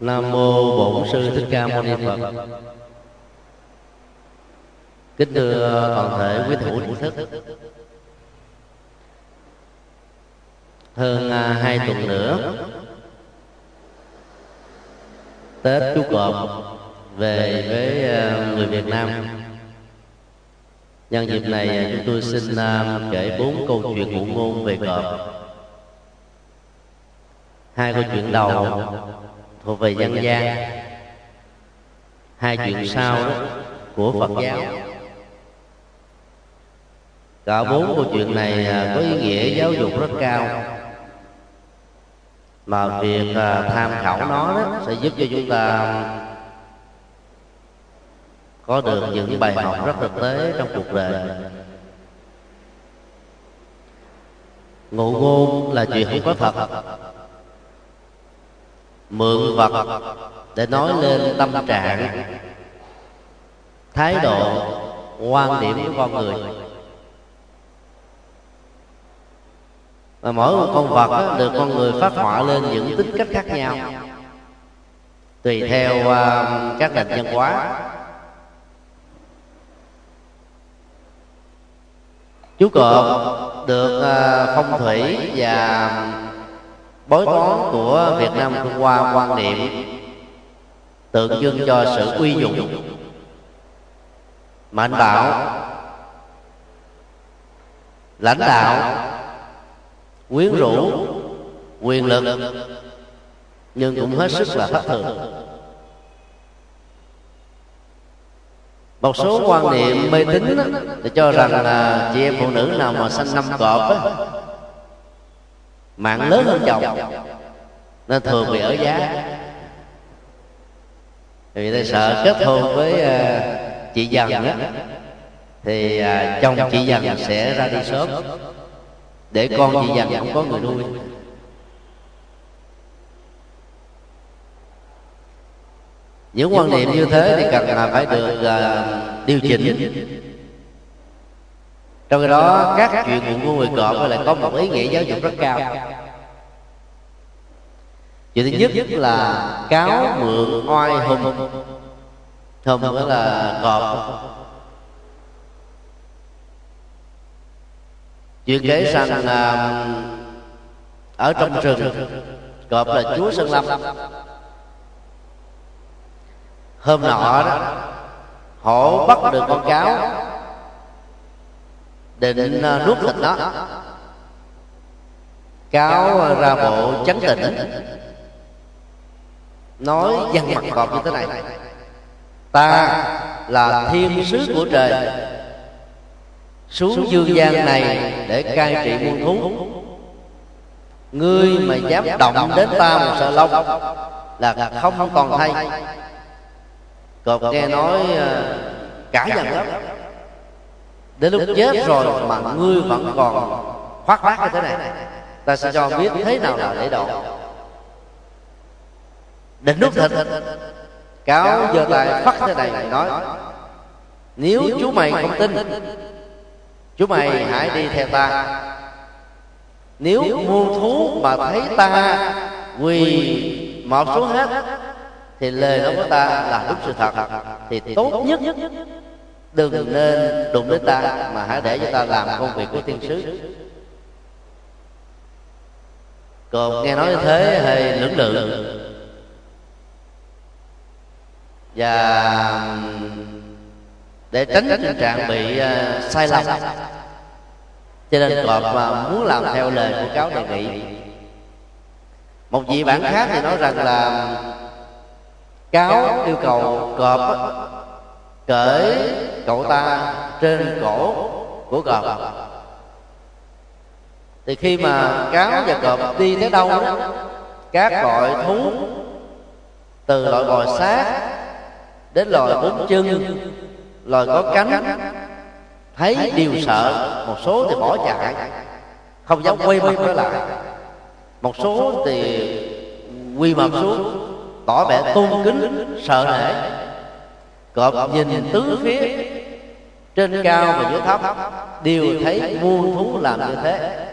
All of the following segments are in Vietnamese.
nam mô bổn sư thích ca mâu ni phật. Kính thưa toàn thể quý thủ tỉnh thức. Hơn à, hai tuần nữa, tết chú cọp về với à, người việt nam. Nhân dịp này à, chúng tôi xin kể bốn câu chuyện ngụ ngôn về cọp. Hai câu chuyện đầu thuộc về dân gian. Hai chuyện sau đó của phật giáo. Cả bốn câu chuyện này à, có ý nghĩa giáo dục rất cao. Mà việc à, tham khảo nó đó sẽ giúp cho chúng ta có được những bài học rất thực tế trong cuộc đời. Ngụ ngôn là chuyện không có thật mượn vật để nói lên tâm trạng. Thái độ quan điểm của con người. Và mỗi một con vật đó, được con người phát họa lên những tính cách khác nhau. Tùy theo uh, các nền văn hóa. Chú cọp được uh, phong thủy và bói toán của việt nam Trung qua quan niệm tượng trưng cho sự uy dụng. Mạnh bạo lãnh đạo quyến rũ quyền lực nhưng cũng hết sức là thất thường. Một số quan niệm mê tín thì cho rằng là chị em phụ nữ nào mà sanh năm cọp ấy, mạng lớn hơn chồng. nên thường bị ở giá. Vì ta sợ kết hôn với uh, chị dần á. thì uh, chồng chị dần sẽ ra đi sớm. để con chị dần không có người nuôi. những quan niệm như thế thì cần là phải được điều chỉnh trong khi đó các chuyện của người cọp lại có một ý nghĩa giáo dục rất cao. chuyện thứ nhất là cáo mượn oai hùng hùng đó là cọp. chuyện kể rằng à, ở trong rừng cọp là chúa sơn lâm. Hôm nọ đó hổ bắt được con cáo định à, nuốt thịt nó cáo ra bộ chấn tĩnh nói dằn mặt cọp như thế này ta là thiên sứ của trời xuống dương gian này để cai trị muôn thú ngươi mà dám động đến ta một sợ lông là không còn thay cọp nghe nói cả dần lắm đến lúc chết rồi mà ngươi vẫn còn khoác lác như thế này ta sẽ cho biết thế nào là để độ. định nút thịt cáo giơ tay phát thế này nói nếu chú mày không tin chú mày hãy đi theo ta. nếu muôn thú mà thấy ta quỳ một số hết thì lời nói của ta là đúng sự thật. thì tốt nhất đừng nên đụng đến ta mà hãy để cho ta làm công việc của thiên sứ. còn nghe nói như thế hơi lưỡng lự. và để tránh tình trạng bị uh, sai lầm. cho nên cọp muốn làm theo lời của cáo đề nghị. một vị bản khác thì nói rằng là cáo yêu cầu cọp cởi cậu ta trên cổ của cọp. thì khi mà cáo và cọp đi tới đâu đó các loại thú từ loại bò sát đến loài bốn chân loài có cánh thấy điều sợ một số thì bỏ chạy. không dám quay mặt trở lại. một số thì quy mặt xuống tỏ vẻ tôn kính sợ hãi cọp nhìn tứ phía, trên cao và dưới thấp, đều thấy muôn thú làm như thế.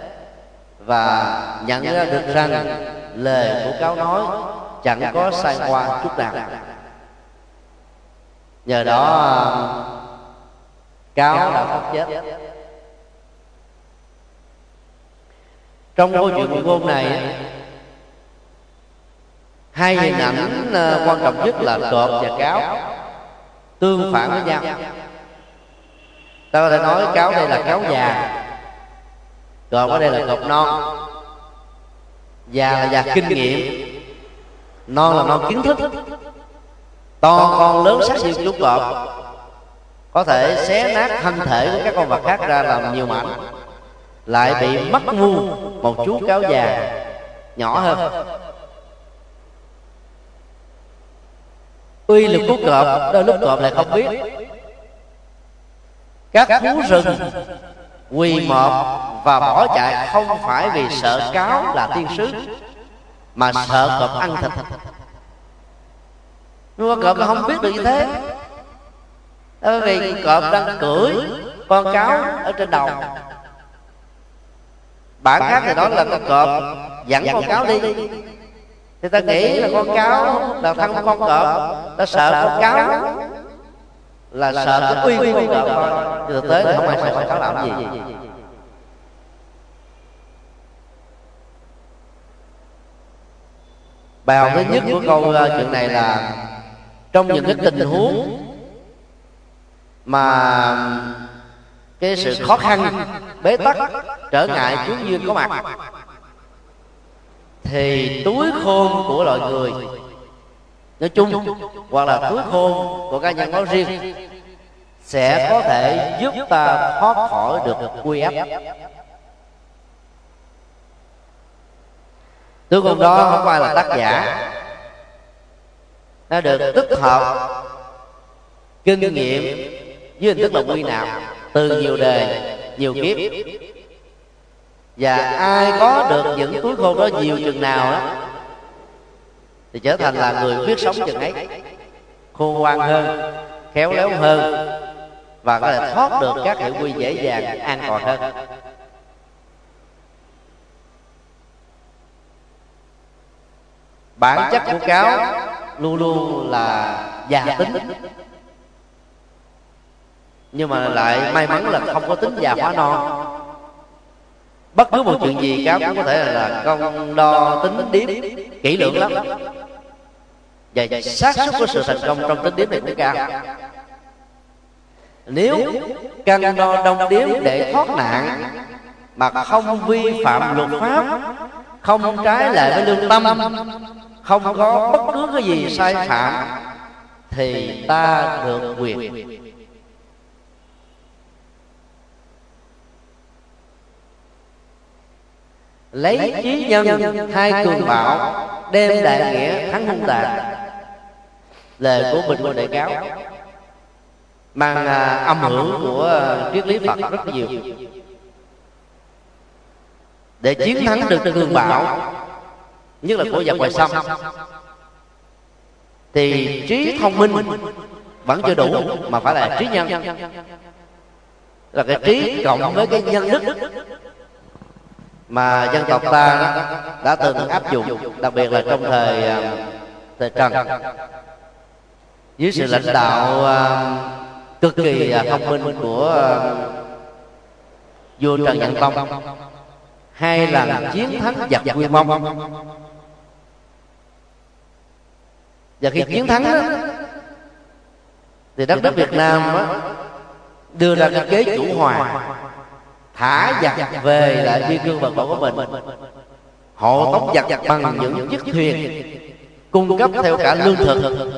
Và nhận ra được rằng lời của cáo nói chẳng có sai qua chút nào. Nhờ đó, cáo đã thoát chết. Trong câu chuyện của ngôn này, hai hình ảnh ờ, quan trọng nhất là cọp và cáo tương phản với nhau. Ta có thể nói cáo đây là cáo già cọp ở đây là cọp non. Già là già kinh nghiệm, non là non kiến thức. To con lớn sát như chú cọp, có thể xé nát thân thể của các con vật khác ra làm nhiều mảnh, lại bị mất ngu một chú cáo già, nhỏ hơn. Uy lực của cọp đôi lúc cọp lại không biết. Các thú rừng quỳ mọp và bỏ chạy không phải vì sợ cáo là tiên sứ, mà sợ cọp ăn thịt. Nhưng mà cọp không biết được như thế. Bởi vì cọp đang cưỡi con cáo ở trên đầu. Bản khác thì đó là con cọp dẫn con cáo đi thì ta nghĩ là con cáo là thân con cọp. ta sợ con cáo là sợ cái uy của con cọp. thực tế thì không ai sợ con cáo làm gì. bài học thứ nhất của câu ờ, chuyện này là trong những cái tình huống mà cái sự khó khăn bế tắc trở ngại chướng duyên có mặt thì túi khôn của loài người. Nói chung, hoặc là túi khôn của cá nhân nói riêng, sẽ có thể giúp ta thoát khỏi được quy áp. Túi khôn đó không phải là tác giả. Nó được tích hợp, kinh nghiệm với hình thức là quy nạp từ nhiều đề, nhiều kiếp và ai có được những túi khôn đó nhiều chừng nào đó thì trở thành là người biết sống chừng ấy. khôn ngoan hơn khéo léo hơn và có thể thoát được các hiệu quy dễ dàng an toàn hơn. Bản chất của cáo luôn luôn là già tính. nhưng mà lại may mắn là không có tính già hóa non bất cứ một chuyện gì cáo cũng có thể là công đo tính điếm, kỹ lưỡng lắm. Và xác suất của sự thành công trong tính điếm này cũng cao. Nếu căn đo đông điếm để thoát nạn mà không vi phạm luật pháp, không trái lại với lương tâm, không có bất cứ cái gì sai phạm, thì ta được quyền lấy trí nhân hai cường bảo đem đại nghĩa thắng hung tàn lời của bình ngôn đại cáo mang à, âm hưởng của triết lý phật rất nhiều. Để chiến thắng được cường bảo nhất là của vật ngoài xâm thì trí thông minh vẫn chưa đủ mà phải là trí nhân. là cái trí cộng với cái nhân đức mà dân tộc ta đã từng áp dụng đặc biệt là trong thời à, thời trần. Dưới sự lãnh đạo à, cực kỳ thông minh của vua trần nhân tông hai lần chiến thắng giặc quy mông. Và khi chiến thắng đó, thì đất nước việt nam đó, đưa ra cái kế chủ hòa thả giặc về lại biên cương vật bộ của mình. Họ tống giặc bằng những chiếc thuyền, cung cấp theo cả lương thực.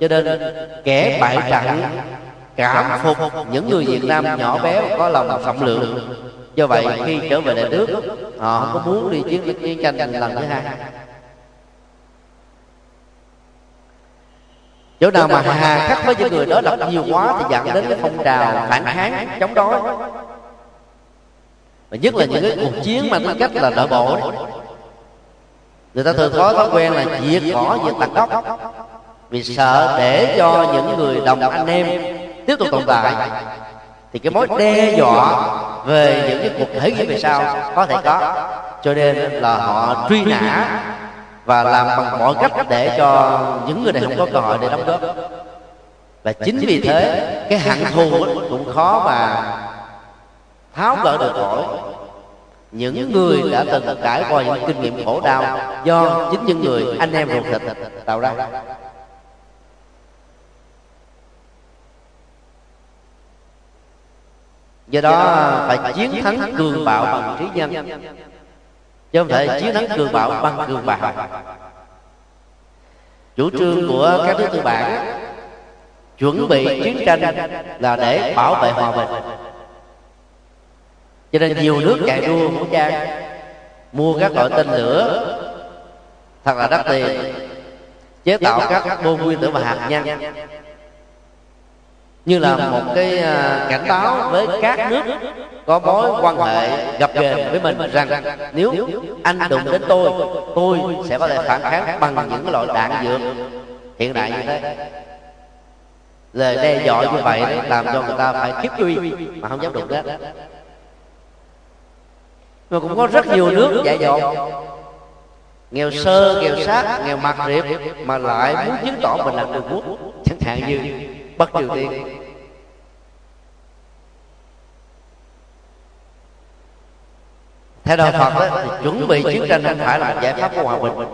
Cho nên kẻ bại trận cảm phục những người việt nam nhỏ bé có lòng rộng lượng. Do vậy, khi trở về đại nước, họ không có muốn đi chiến chiến tranh lần thứ hai. Chỗ nào mà hà khắc với những người đó đọc nhiều quá thì dẫn đến cái phong trào phản kháng, chống đối và nhất là những cái cuộc chiến mà tính cách là nội bộ đấy người ta thường có thói quen là diệt cỏ diệt tận gốc. vì sợ để cho những người đồng anh em tiếp tục tồn tại. thì cái mối đe dọa về những cái cuộc thể nghiệm về sau có thể có. Cho nên là họ truy nã và làm bằng mọi cách để cho những người này không có cơ hội để đóng góp. Và chính vì thế cái hận thù cũng khó mà tháo gỡ được khỏi những người đã từng trải qua những kinh nghiệm khổ đau do chính những người anh em ruột thịt tạo ra. Do đó phải chiến thắng cường bạo bằng trí nhân. Chứ không thể chiến thắng cường bạo bằng cường bạo. Chủ trương của các nước tư bản chuẩn bị chiến tranh là để bảo vệ hòa bình cho nên nhiều nước chạy đua vũ trang, mua các loại tên lửa, thật là đắt tiền, chế tạo các bom nguyên tử và hạt nhân. Như là một cái à, cảnh báo với các nước có mối quan hệ gặp gỡ với mình rằng nếu anh đụng đến tôi tôi sẽ có thể phản kháng bằng những loại đạn dược hiện đại như thế. Lời đe dọa như vậy làm cho người ta phải kiếp truy mà không dám đụng đến mà cũng có rất nhiều nước dạy dỗ nghèo sơ nghèo sát nghèo mặt riệp mà lại muốn chứng tỏ mình là cường quốc chẳng hạn như bắc triều tiên. Theo đạo phật đó, thì chuẩn bị chiến tranh không phải là giải pháp của hòa bình.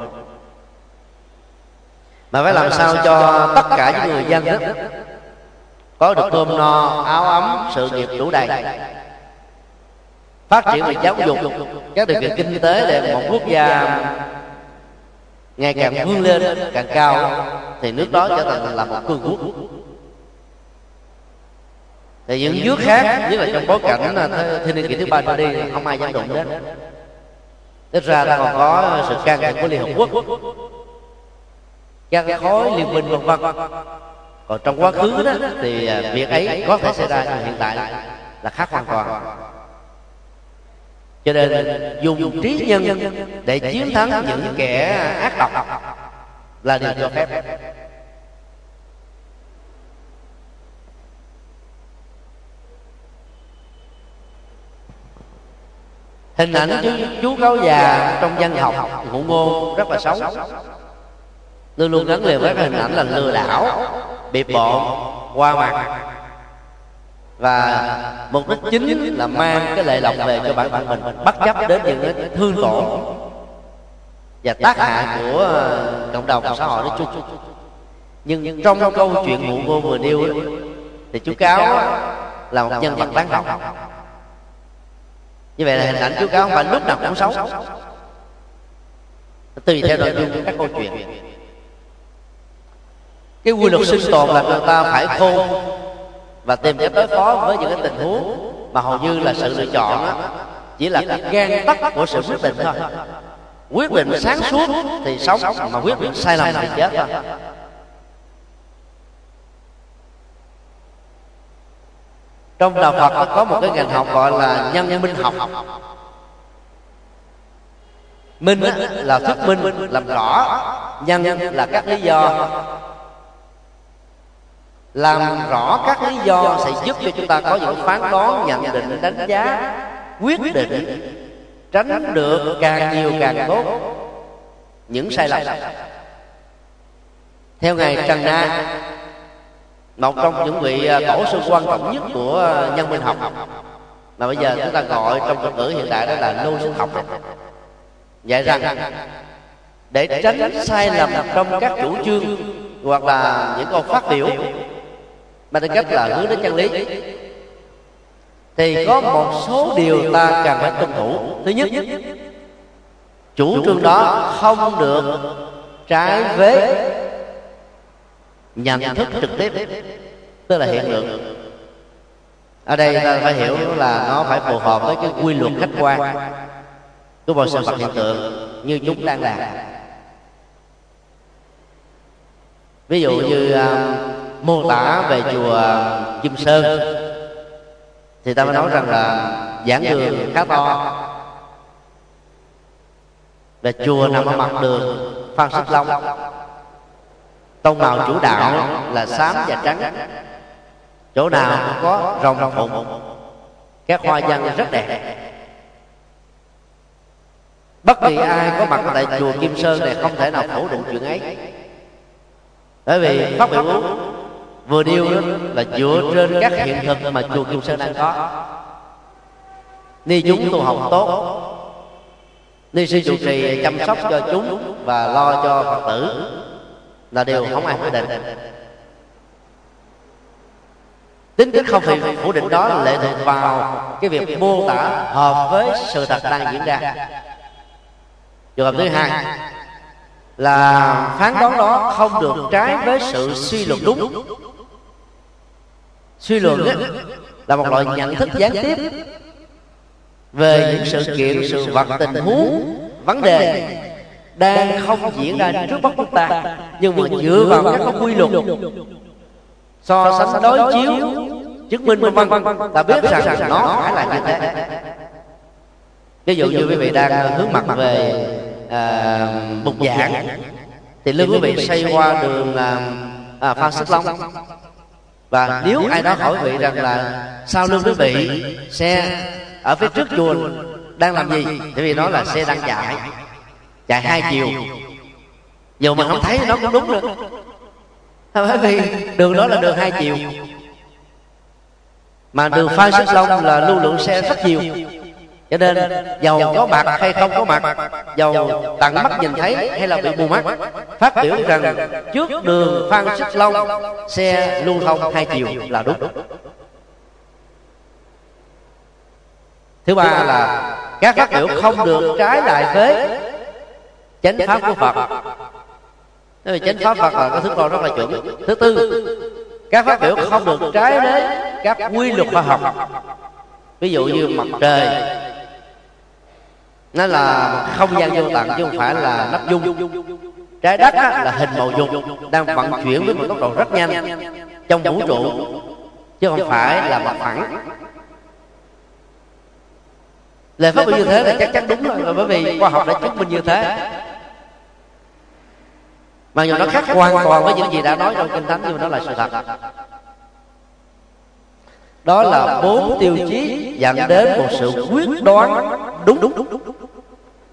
mà phải làm sao cho tất cả những người dân đó có được cơm no áo ấm sự nghiệp đủ đầy phát triển về giáo dục các điều kiện kinh tế để một quốc gia ngày càng vươn lên càng cao thì nước đó trở thành là một cường quốc. Thì những nước khác nhất là trong bối cảnh thiên niên kỷ thứ ba trở đi không ai dám đụng đến. Tức ra ta còn có sự can thiệp của Liên Hợp Quốc. Các khối liên minh vân vân. Còn trong quá khứ đó thì à, việc ấy có thể xảy ra nhưng hiện tại là khác hoàn toàn cho nên dùng trí nhân để chiến thắng những kẻ ác độc là điều cho phép. Hình ảnh chú, chú cáo già trong văn học ngụ ngôn rất là xấu. Luôn luôn gắn liền với cái hình ảnh là lừa đảo bịp bộn qua mặt và mục đích chính là mang cái lệ lộc về cho bản thân mình bất chấp đến những cái thương tổn và tác hại của ờ, cộng đồng xã hội nói chung. Nhưng trong câu chuyện ngụ ngôn vừa nêu thì chú cáo là một nhân vật đáng học. như vậy là hình ảnh chú cáo không phải lúc nào cũng xấu. tùy theo nội dung của các câu chuyện. cái quy luật sinh tồn là người ta phải khôn và tìm cách đối phó với những cái tình huống mà hầu như là sự lựa chọn đó, chỉ là cái gan tắc của sự quyết định thôi. quyết định sáng suốt thì sống mà quyết định sai lầm thì chết thôi. trong đạo phật có một cái ngành học gọi là nhân minh học. Minh là thuyết minh làm rõ. Nhân là các lý do làm rõ các lý do sẽ giúp cho chúng ta có những phán đoán, nhận định, đánh giá, quyết định, tránh được càng nhiều càng tốt. Những sai lầm. Theo ngài trần na, một trong những vị à, tổ sư quan trọng nhất của à, nhân minh học, mà bây giờ chúng ta gọi trong thuật ngữ hiện đại đó là logic học. Dạy rằng, để tránh sai lầm trong các chủ trương hoặc là những câu phát biểu mà tư cách là hướng đến chân lý. Thì có một số điều ta cần phải tuân thủ. thứ nhất chủ trương đó không được trái với nhận thức trực tiếp tức là hiện tượng. ở đây ta phải hiểu là nó phải phù hợp với cái quy luật khách quan. của mọi sự vật hiện tượng như chúng đang làm. ví dụ như uh, mô tả về chùa Kim Sơn. Thì ta mới nói rằng là giảng đường khá to. và chùa nằm ở mặt đường Phan Xích Long. Tông màu chủ đạo là xám và trắng. chỗ nào cũng có rồng phụng. các hoa văn rất đẹp. bất kỳ ai có mặt tại chùa kim sơn này không thể nào phủ định chuyện ấy. bởi vì pháp biểu vừa điêu đó là dựa trên các hiện thực mà chùa kim sơn đang có. ni chúng tu học tốt. ni sư trụ trì chăm sóc cho chúng và lo cho phật tử. là điều không ai quyết định. tính cách không phải phủ định đó lệ thuộc vào cái việc mô tả hợp với sự thật đang diễn ra. Trường hợp thứ hai là phán đoán đó không được trái với sự suy luận đúng suy luận ấy, là một loại nhận thức gián tiếp về những sự kiện sự vật tình huống vấn đề đang không diễn ra trước mắt chúng ta nhưng mà dựa vào các quy luật so sánh đối chiếu chứng minh vân vân ta biết rằng nó phải là như thế. ví dụ như quý vị đang hướng mặt về à, bục giảng. thì lưng quý vị xoay qua đường à, à, phan xích long và nếu ai đó hỏi vị rằng là sau lưng quý vị xe ở phía trước chùa đang làm gì? thì vì nó là xe đang chạy chạy hai chiều. dù mà không thấy nó cũng đúng được bởi vì đường đó là đường hai chiều. Mà đường phan xích long là lưu lượng xe rất nhiều cho nên giàu có mặt hay không có mặt giàu tận mắt nhìn thấy hay là bị mù mắt, phát biểu rằng trước đường phan xích long, xe lưu thông hai chiều là đúng. Thứ ba là các phát biểu không được trái lại với chánh pháp của phật. Thế vì chánh pháp Phật là cái thước đo rất là chuẩn. Thứ tư, Các phát biểu không được trái đến các quy luật khoa học. Ví dụ như mặt trời. Nó là một không gian vô tận chứ không phải là nắp dung. Trái đất á, là hình màu dung Đang vận chuyển với một tốc độ rất nhanh Trong vũ trụ Chứ không phải là mặt phẳng. Lời phát biểu như thế là chắc chắn đúng rồi Bởi vì khoa học đã chứng minh như thế. Mà dù nó khác hoàn toàn với những gì đã nói trong kinh thánh nhưng mà nó là sự thật đó là bốn tiêu chí dẫn đến một sự quyết đoán đúng. đúng.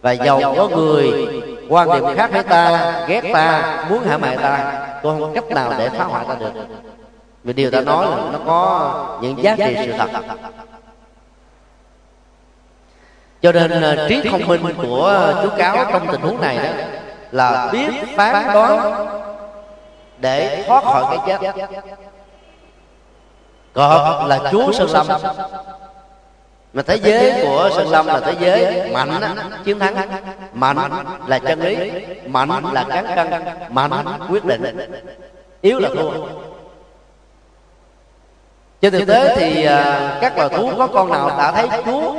Và giàu có người quan điểm khác với ta ghét ta muốn hãm hại ta tôi không cách nào để phá hoại ta được. vì điều ta nói là nó có những giá trị sự thật. cho nên ờ, trí thông minh của chú cáo trong tình huống này đó là biết phán đoán để thoát khỏi cái chết cọp là chúa sơn lâm. Mà thế giới của sơn lâm là thế giới mạnh chiến thắng. mạnh là chân lý mạnh là cán cân mạnh quyết định. yếu là thua. trên thực tế thì à, các loài thú có con nào đã thấy chúa?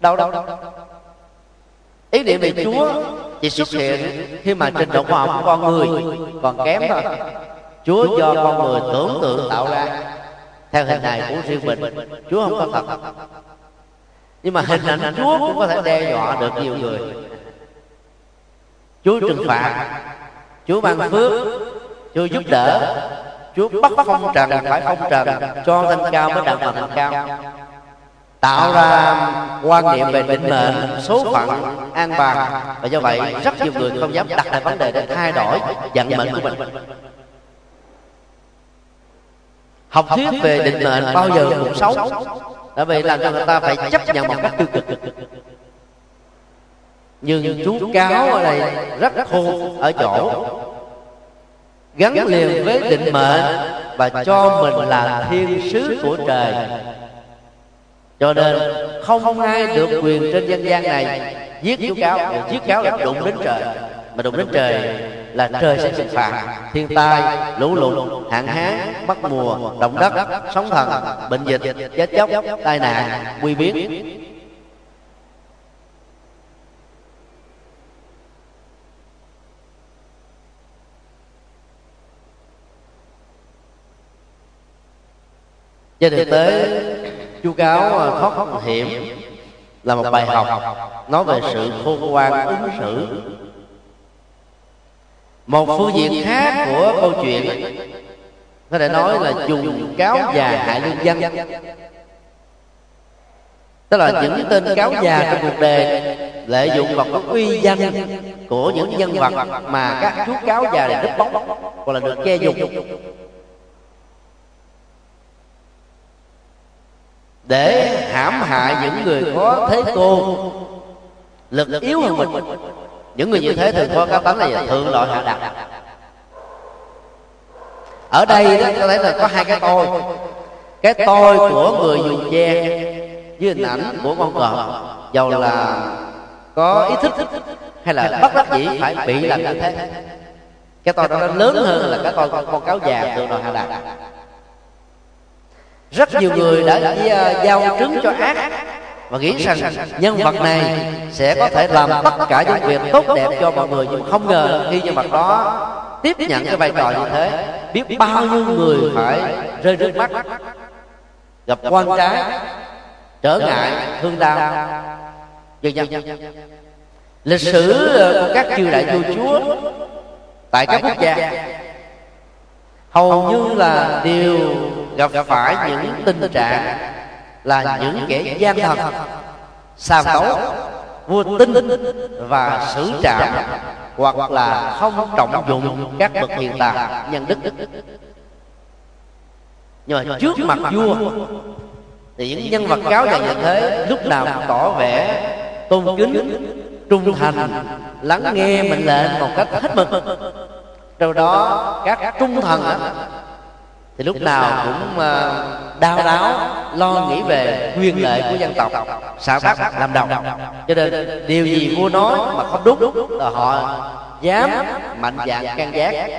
Đâu đâu đâu ý niệm về chúa chỉ xuất hiện khi mà trình độ khoa học của con người còn kém thôi chúa do con người tưởng tượng tạo ra. theo hình hài của riêng mình. chúa không có thật. nhưng mà hình ảnh chúa cũng có thể đe dọa được nhiều người. chúa trừng phạt. chúa ban phước. chúa giúp đỡ. chúa bắt phong trần phải phong trần. cho thanh cao mới đạt thành cao. tạo ra quan niệm về định mệnh số phận an bài và do vậy rất nhiều người không dám đặt ra vấn đề để thay đổi vận mệnh của mình học thuyết về định mệnh bao giờ cũng xấu tại vì làm cho người ta phải chấp nhận một cách tiêu cực. nhưng chú cáo ở đây rất khô ở chỗ gắn liền với định mệnh và cho mình là thiên sứ của trời. cho nên không ai được quyền trên dân gian này giết chú cáo giết cáo là đụng đến trời mà đụng đến trời là trời sẽ trừng phạt. thiên tai lũ lụt hạn hán mất mùa động đất sóng thần bệnh dịch chết chóc tai nạn quy biến. trên thực tế chú cáo à, thoát hiểm. là một bài học nói về sự khôn ngoan ứng xử một phương diện khác của câu chuyện có thể nói là dùng cáo già hại lương dân. tức là những tên cáo già trong cuộc đời lợi dụng vào cái uy danh của những nhân vật mà các chú cáo già để núp bóng hoặc là được che dùng để hãm hại những người có thế cô lực yếu hơn mình những người như thế thường có cá tánh là thượng loại hạ đặt. Ở đây đó có thể là có hai cái tôi. Cái tôi của người dùng che với hình ảnh của con cọp. Dầu là có ý thức hay là bất đắc dĩ phải bị làm như thế. Cái tôi đó nó lớn hơn là cái tôi con, con cáo già thượng loại hạ đạt rất nhiều người đã à, giao trứng cho ác và nghĩ rằng nhân vật này sẽ có thể làm tất cả những việc tốt đẹp cho mọi người nhưng không ngờ khi nhân vật đó tiếp nhận cái vai trò như thế biết bao nhiêu người phải rơi nước mắt gặp quan trái trở ngại thương đau. Dân dân lịch sử của các triều đại vua chúa tại các quốc gia hầu như là đều gặp phải những tình trạng là những kẻ gian thần xàm tấu vua tinh và xử trảm hoặc là không trọng dụng các bậc hiền tài nhân đức. Nhưng mà trước mặt vua thì những nhân vật cáo dạng như thế lúc nào cũng tỏ vẻ tôn kính trung thành lắng nghe mệnh lệnh một cách hết mực. đâu đó các trung thần thì lúc nào cũng uh, đau đáo lo nghĩ về quyền lợi của dân tộc xả tác làm đồng. cho nên điều gì vua nói mà không đúng là họ dám mạnh dạn can giác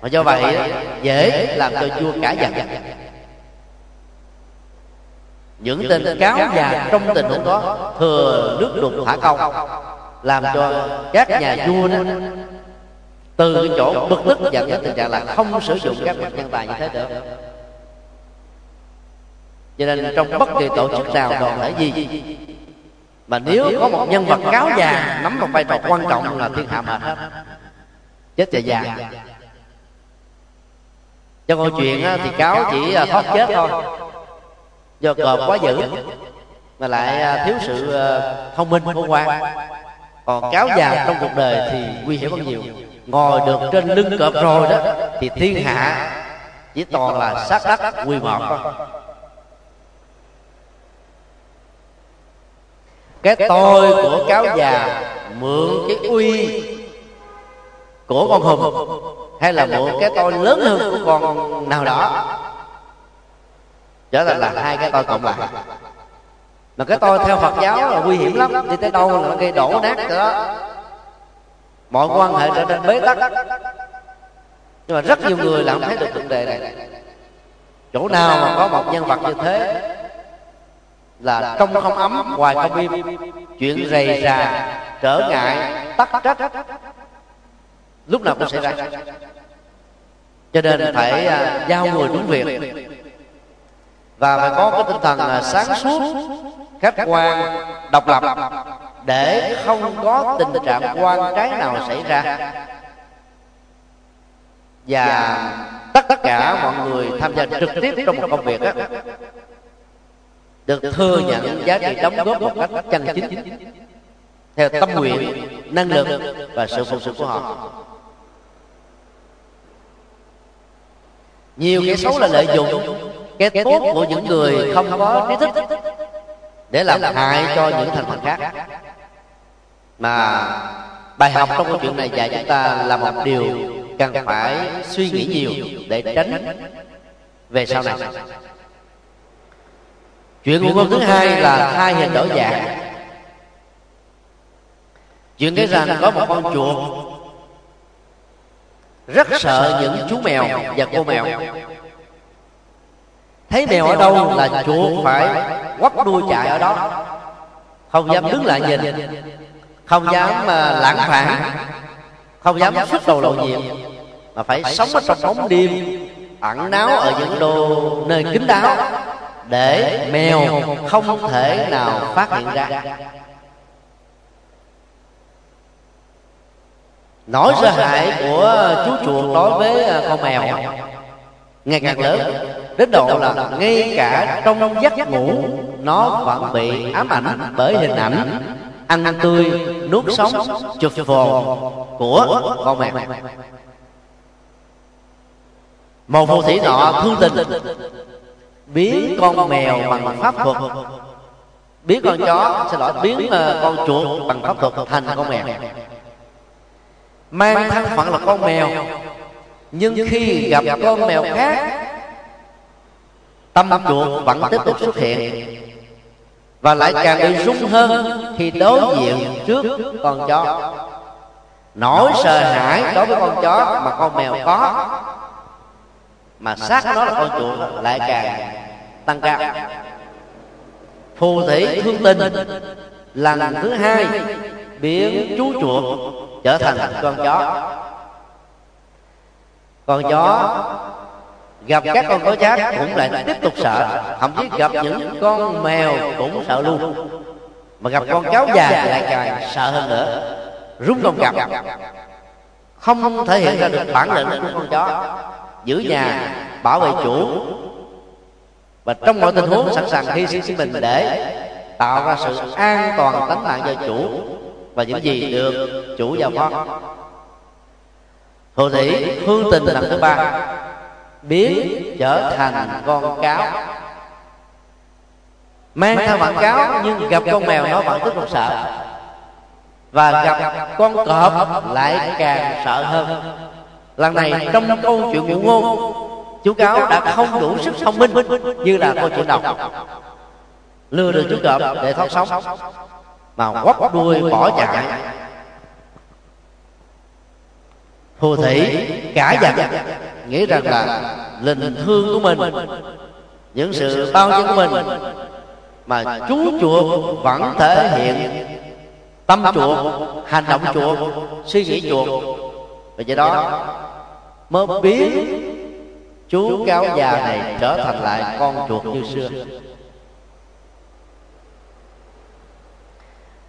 và do vậy dễ làm cho vua cả giận. những tên cáo già trong tình huống đó thừa nước đục thả câu làm cho các nhà vua đó từ cái chỗ bực tức dẫn đến tình trạng là không sử dụng các mặt nhân tài như thế được. Cho nên trong bất kỳ tổ chức nào đoàn thể gì? Mà nếu có một nhân vật cáo già nắm một vai trò quan trọng là thiên hạ mệt hết. Chết và già. Trong câu chuyện thì cáo chỉ à, thoát chết thôi. Do cọp quá dữ, mà lại à, thiếu sự à, thông minh, khôn ngoan. Còn cáo già trong cuộc đời thì nguy hiểm hơn nhiều ngồi được trên lưng cọp rồi đó thì thiên hạ chỉ toàn là sát đất quy mọt. Thôi cái tôi của cáo già mượn cái uy của con hùng hay là mượn cái tôi lớn hơn của con nào đó. Trở thành là hai cái tôi cộng lại. mà cái tôi theo phật giáo là nguy hiểm lắm đi tới đâu là nó gây đổ nát đó mọi quan hệ trở nên bế tắc. Nhưng mà rất nhiều người làm thấy được vấn đề này. Chỗ nào mà có một nhân vật như thế là trong không ấm, ngoài không im, chuyện rầy rà, trở ngại, tắc trách, lúc nào cũng xảy ra. Cho nên phải à, giao người đúng việc. Và phải có cái tinh thần à, sáng suốt, khách quan, độc lập để không có tình trạng quan trái nào xảy ra. Và tất cả mọi người tham gia trực tiếp trong một công việc đó, được thừa nhận giá trị đóng góp một cách chân chính theo tâm nguyện năng lực và sự phụng sự của họ. Nhiều cái xấu là lợi dụng cái tốt của những người không có trí thức để làm hại cho những thành phần khác mà bài học trong câu chuyện này dạy chúng ta là một điều cần phải suy nghĩ nhiều để tránh về sau này. Chuyện của con thứ hai là hai hình đổi dạng. Chuyện cái rằng có một con chuột rất sợ những chú mèo và cô mèo. Thấy mèo ở đâu là chuột phải quắp đuôi chạy ở đó, không dám đứng lại nhìn không dám à, lãng phản. không dám xuất đầu lộ diện mà phải sống ở trong bóng đêm ẩn náu ở những đô nơi kín đáo để mèo không thể nào phát hiện ra. nỗi sợ hãi của chú chuột đối với à, con mèo. ngày càng lớn đến độ là ngay cả trong giấc ngủ nó vẫn bị ám ảnh. bởi hình ảnh ăn tươi nuốt sống chụp phồn của con mèo một phù thủy nọ thương tình biến con mèo bằng pháp thuật. biến con chó xin lỗi biến ờ, con chuột bằng pháp thuật thành con mèo. mang thân phận là con mèo. Nhưng khi gặp con mèo khác tâm chuột vẫn tiếp tục xuất hiện và lại càng bị rung hơn khi đối diện trước con chó. Nỗi sợ hãi đối với con chó mà con mèo có. Mà sát nó là con chuột lại càng tăng cao. Phù thủy thương tình, lần thứ hai biến chú chuột trở thành con chó. Con chó gặp các con có chát cũng lại tiếp tục sợ. Thậm chí gặp những con mèo cũng sợ luôn. Mà gặp con cháu già lại càng sợ hơn nữa. Rung đồng gặp, không thể hiện ra được bản lĩnh của con chó. Giữ nhà bảo vệ chủ. Và trong mọi tình huống sẵn sàng hy sinh mình để tạo ra sự an toàn tính mạng cho chủ và những gì được chủ giao phó. Hồ thị hương tình lần thứ ba biến trở thành con cáo. Mang theo bản cáo, nhưng gặp con mèo nó vẫn rất là sợ. Và gặp con cọp lại càng sợ hơn. Lần này trong câu chuyện ngụ ngôn, chú cáo đã không đủ sức thông minh như là câu chuyện đầu lừa được chú cọp để thoát sống, mà quắp đuôi bỏ chạy phù thủy cả giận nghĩ rằng là linh thương của mình những sự bao dung của mình mà chú chuột vẫn thể hiện tâm chuột hành động chuột suy nghĩ chuột và do đó mới biến chú cáo già này trở thành lại con chuột như xưa.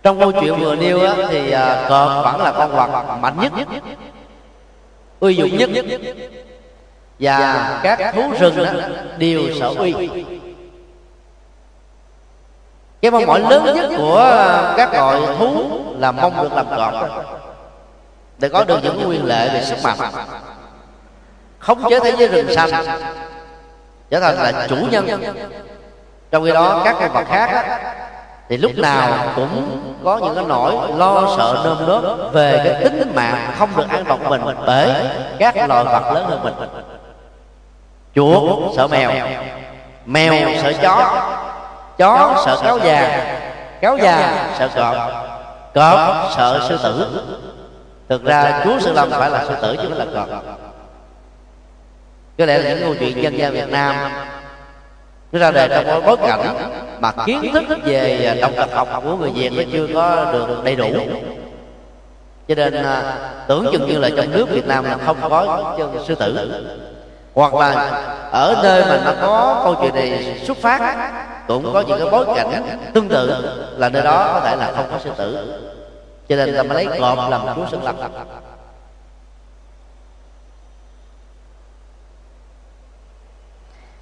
Trong câu chuyện vừa nêu á, thì à, cọp vẫn là con vật mạnh nhất uy dụng nhất. Và các thú rừng đó đều sợ uy. cái mong mỏi lớn nhất của các loại thú là mong được làm cọp để có được những quyền lệ về sức mạnh. khống chế thế giới rừng xanh trở thành là chủ nhân. trong khi đó các con vật khác á, thì lúc nào cũng có những cái nỗi lo sợ nơm nớp về cái tính mạng không được an toàn của mình bởi các loài vật lớn hơn mình. Chuột sợ mèo. mèo. Sợ chó. chó. Sợ cáo già. cáo già sợ cọp. cọp. Sợ sư tử. thực ra chúa sư lâm phải là sư tử chứ không là cọp. Có lẽ là những câu chuyện dân gian việt nam nó ra đời trong bối cảnh mà kiến thức về động vật học của người việt nó chưa có được đầy đủ. Cho nên à, tưởng chừng như là trong nước việt nam là không có chân sư tử. Hoặc là ở nơi mà nó có câu chuyện này xuất phát cũng có những cái bối cảnh tương tự là nơi đó có thể là không có sư tử. Cho nên ta mới lấy cọp làm chúa sơn lập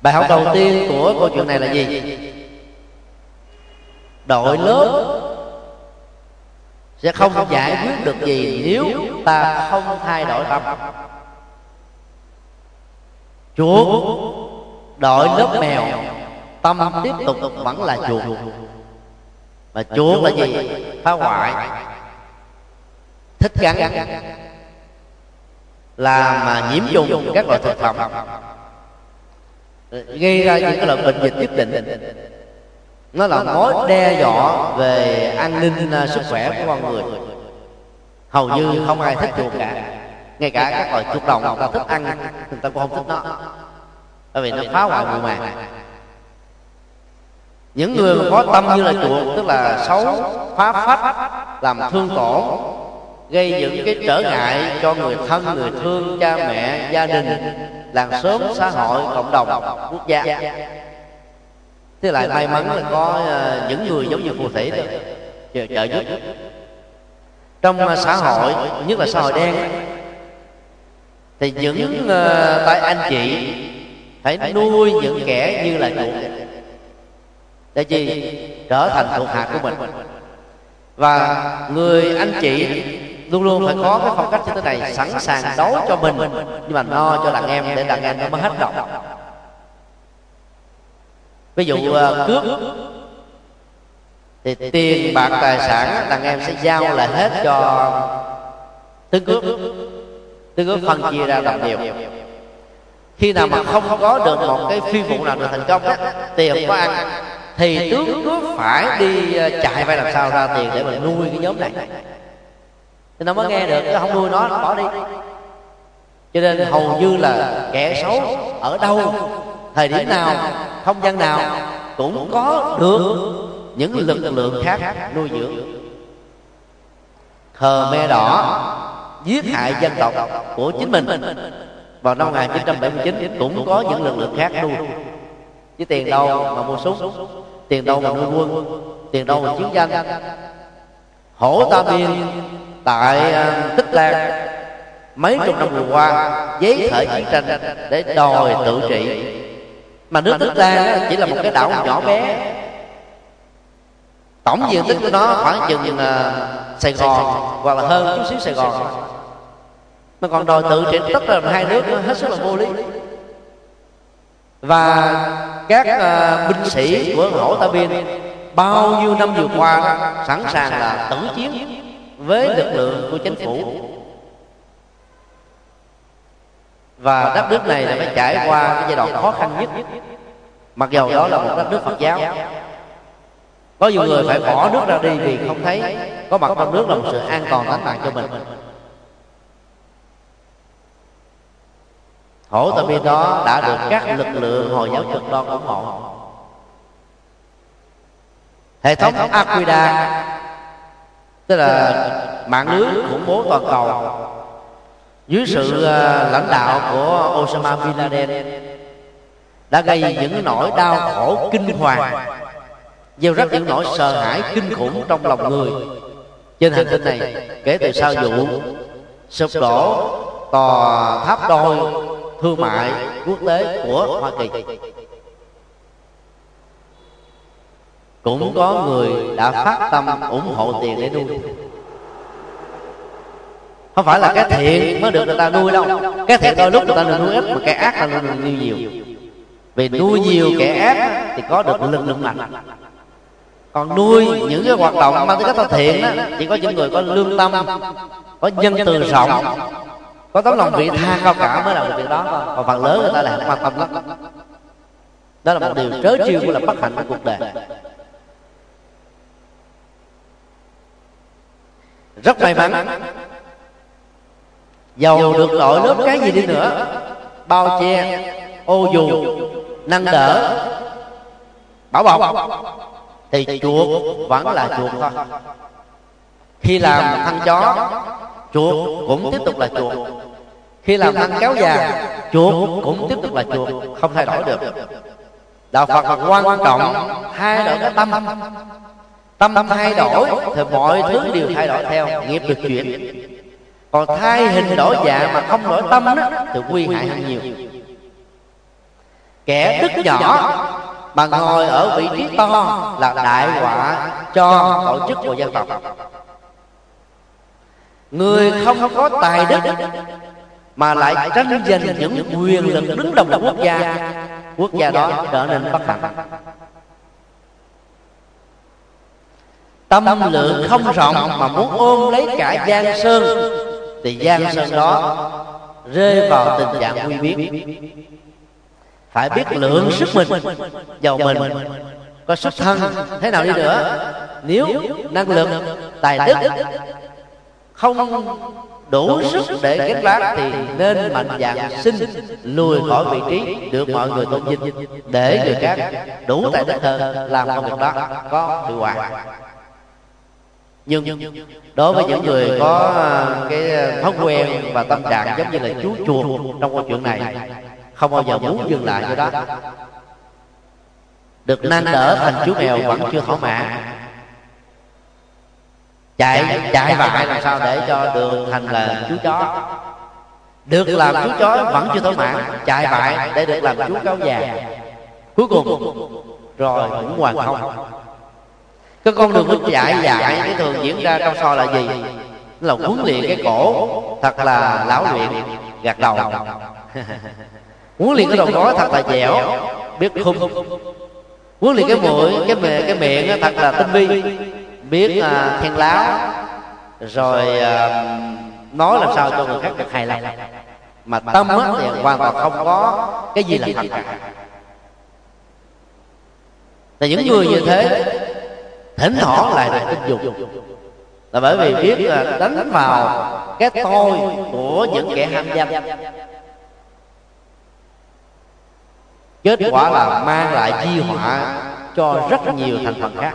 bài học đầu tiên của câu chuyện này là gì? đội lớp sẽ không giải quyết được gì nếu ta không thay đổi tâm. chuột đội lớp mèo tâm tiếp tục vẫn là chuột. mà chuột là gì? phá hoại. thích gắn. là mà nhiễm trùng các loại thực phẩm gây ra những cái loại bệnh dịch nhất định. Nó là mối đe dọa về an ninh à, sức khỏe của con người. Hầu như không ai thích chuột cả. Ngay cả các loài chuột đồng người ta thích ăn, người ta cũng không thích nó. Bởi vì nó phá hoại mùa màng. Những người mà có tâm như là chuột, tức là xấu, phá phách, làm thương tổn, gây những cái trở ngại cho người thân, người thương, cha mẹ, gia đình làng xóm xã hội cộng đồng quốc gia. thế lại may mắn là có ờ, những người giống như phù thủy đó. Trợ giúp. trong ờ, xã hội nhất là xã hội đen thì những tay anh chị phải nuôi những kẻ như là chuột. để chi trở thành thuộc hạ của mình. và người anh chị luôn luôn phải có cái phong cách như thế này sẵn sàng đấu cho mình. nhưng mà no cho đàn em để đàn em nó mới hết độc ví dụ uh, cướp thì tiền bạc tài sản đàn em sẽ giao lại hết cho tướng cướp. Tướng cướp phân chia ra đồng đều khi nào mà không có được một cái phi vụ nào được thành công á tiền có ăn thì tướng cướp phải đi ờ, chạy vai làm sao ra tiền để mà nuôi cái nhóm này thì nó mới nghe được chứ không nuôi nó nó bỏ đi. Cho nên hầu như là kẻ xấu ở đâu, thời điểm nào, không gian nào cũng có được những lực lượng khác nuôi dưỡng. Khờ đỏ giết hại dân tộc của chính mình. Vào năm 1979 cũng có những lực lượng khác nuôi. Chứ tiền đâu mà mua súng, tiền đâu mà nuôi quân, tiền đâu mà chiến tranh. Hổ ta biên tại uh, tích lan mấy chục năm vừa qua giấy khởi chiến tranh để đòi tự trị. mà nước tích lan chỉ là một cái đảo nhỏ bé. tổng diện tích của nó khoảng chừng uh, sài gòn hoặc là hơn chút xíu sài gòn. Mà còn đòi tự trị tất là hai nước hết sức là vô lý. và các uh, binh sĩ của hổ ta biên bao nhiêu năm vừa qua sẵn sàng là tử chiến với lực lượng của chính phủ. Và đất nước này là phải trải qua cái giai đoạn khó khăn nhất. Mặc dầu đó là một đất nước phật giáo. Có nhiều người phải bỏ nước ra đi vì không thấy có mặt trong nước là một sự an toàn tính mạng cho mình. Hỗ trợ bên đó đã được các lực lượng hồi giáo cực đoan ủng hộ. Hệ thống Aquila tức là mạng lưới khủng bố toàn cầu. Dưới sự à, lãnh đạo của Osama bin Laden đã gây những nỗi đau khổ kinh hoàng gieo rất những nỗi sợ hãi kinh khủng trong lòng người. trên hành tinh này kể từ sau vụ sụp đổ tòa tháp đôi thương mại quốc tế của hoa kỳ cũng có người đã phát tâm ủng hộ tiền để nuôi. không phải là cái thiện mới được người ta nuôi đâu. cái thiện đôi lúc người ta nuôi ít mà cái ác ta nuôi nhiều. Vì nuôi nhiều kẻ ác thì có được lực lượng mạnh. còn nuôi những cái hoạt động mang tính cách thiện đó, chỉ có những người có lương tâm có nhân từ rộng có tấm lòng vị tha cao cả mới làm được việc đó. thôi còn phần lớn người ta lại không quan tâm lắm. đó là một điều trớ trêu của là bất hạnh. của cuộc đời rất may mắn. Giàu được đội lớp cái gì đi nữa. Bao che, ô dù, nâng đỡ. Bảo bọc. Thì chuột vẫn là chuột thôi. Khi làm thân chó, chuột cũng tiếp tục là chuột. Khi làm thân kéo già chuột cũng tiếp tục là chuột. Không thay đổi được. Đạo phật là quan trọng thay đổi cái tâm tâm thay đổi thì mọi thứ đều thay đổi theo nghiệp được chuyển. Còn thay hình đổi dạng mà không đổi tâm đó, thì nguy hại hơn nhiều. Kẻ đức nhỏ mà ngồi ở vị trí to là đại họa cho tổ chức của dân tộc. Người không có tài đức mà lại tranh giành những quyền lực đứng đầu quốc gia quốc gia đó trở nên bất hạnh. Tâm lượng không rộng mà muốn ôm lấy cả giang sơn thì giang sơn đó rơi vào tình trạng nguy biết phải biết lượng sức mình giàu mình có xuất thân. Thế nào đi nữa? nếu năng lực tài đức không đủ sức để gánh vác thì nên mạnh dạn xin lùi khỏi vị trí được mọi người tôn vinh. để người khác đủ tài đức hơn làm công việc đó có hiệu quả nhưng đối với những người có cái thói quen và tâm trạng giống như là chú chuột trong câu chuyện này không bao giờ muốn dừng lại cái đó. Được nâng đỡ thành chú mèo vẫn chưa thỏa mãn. chạy chạy vại làm sao để cho được thành là chú chó. được làm chú chó vẫn chưa thỏa mãn. chạy vại để được làm chú cáo già. cuối cùng rồi cũng hoàn không cái con đường của dạy dạy cái thường diễn ra trong so là gì? là huấn luyện cái cổ thật là lão luyện gạt đầu. Huấn luyện cái đầu gối thật là dẻo biết khung. Huấn luyện cái mũi cái miệng cái miệng thật là tinh vi. Biết uh, khen láo. Rồi uh, nói làm sao cho người khác được hài lòng mà tâm thì hoàn toàn không có cái gì là thật. cả là những người như thế thỉnh thoảng lại được tình dục. là bởi vì biết là đánh vào cái tôi của những kẻ ham dâm. Kết quả là mang lại di họa cho rất nhiều thành phần khác.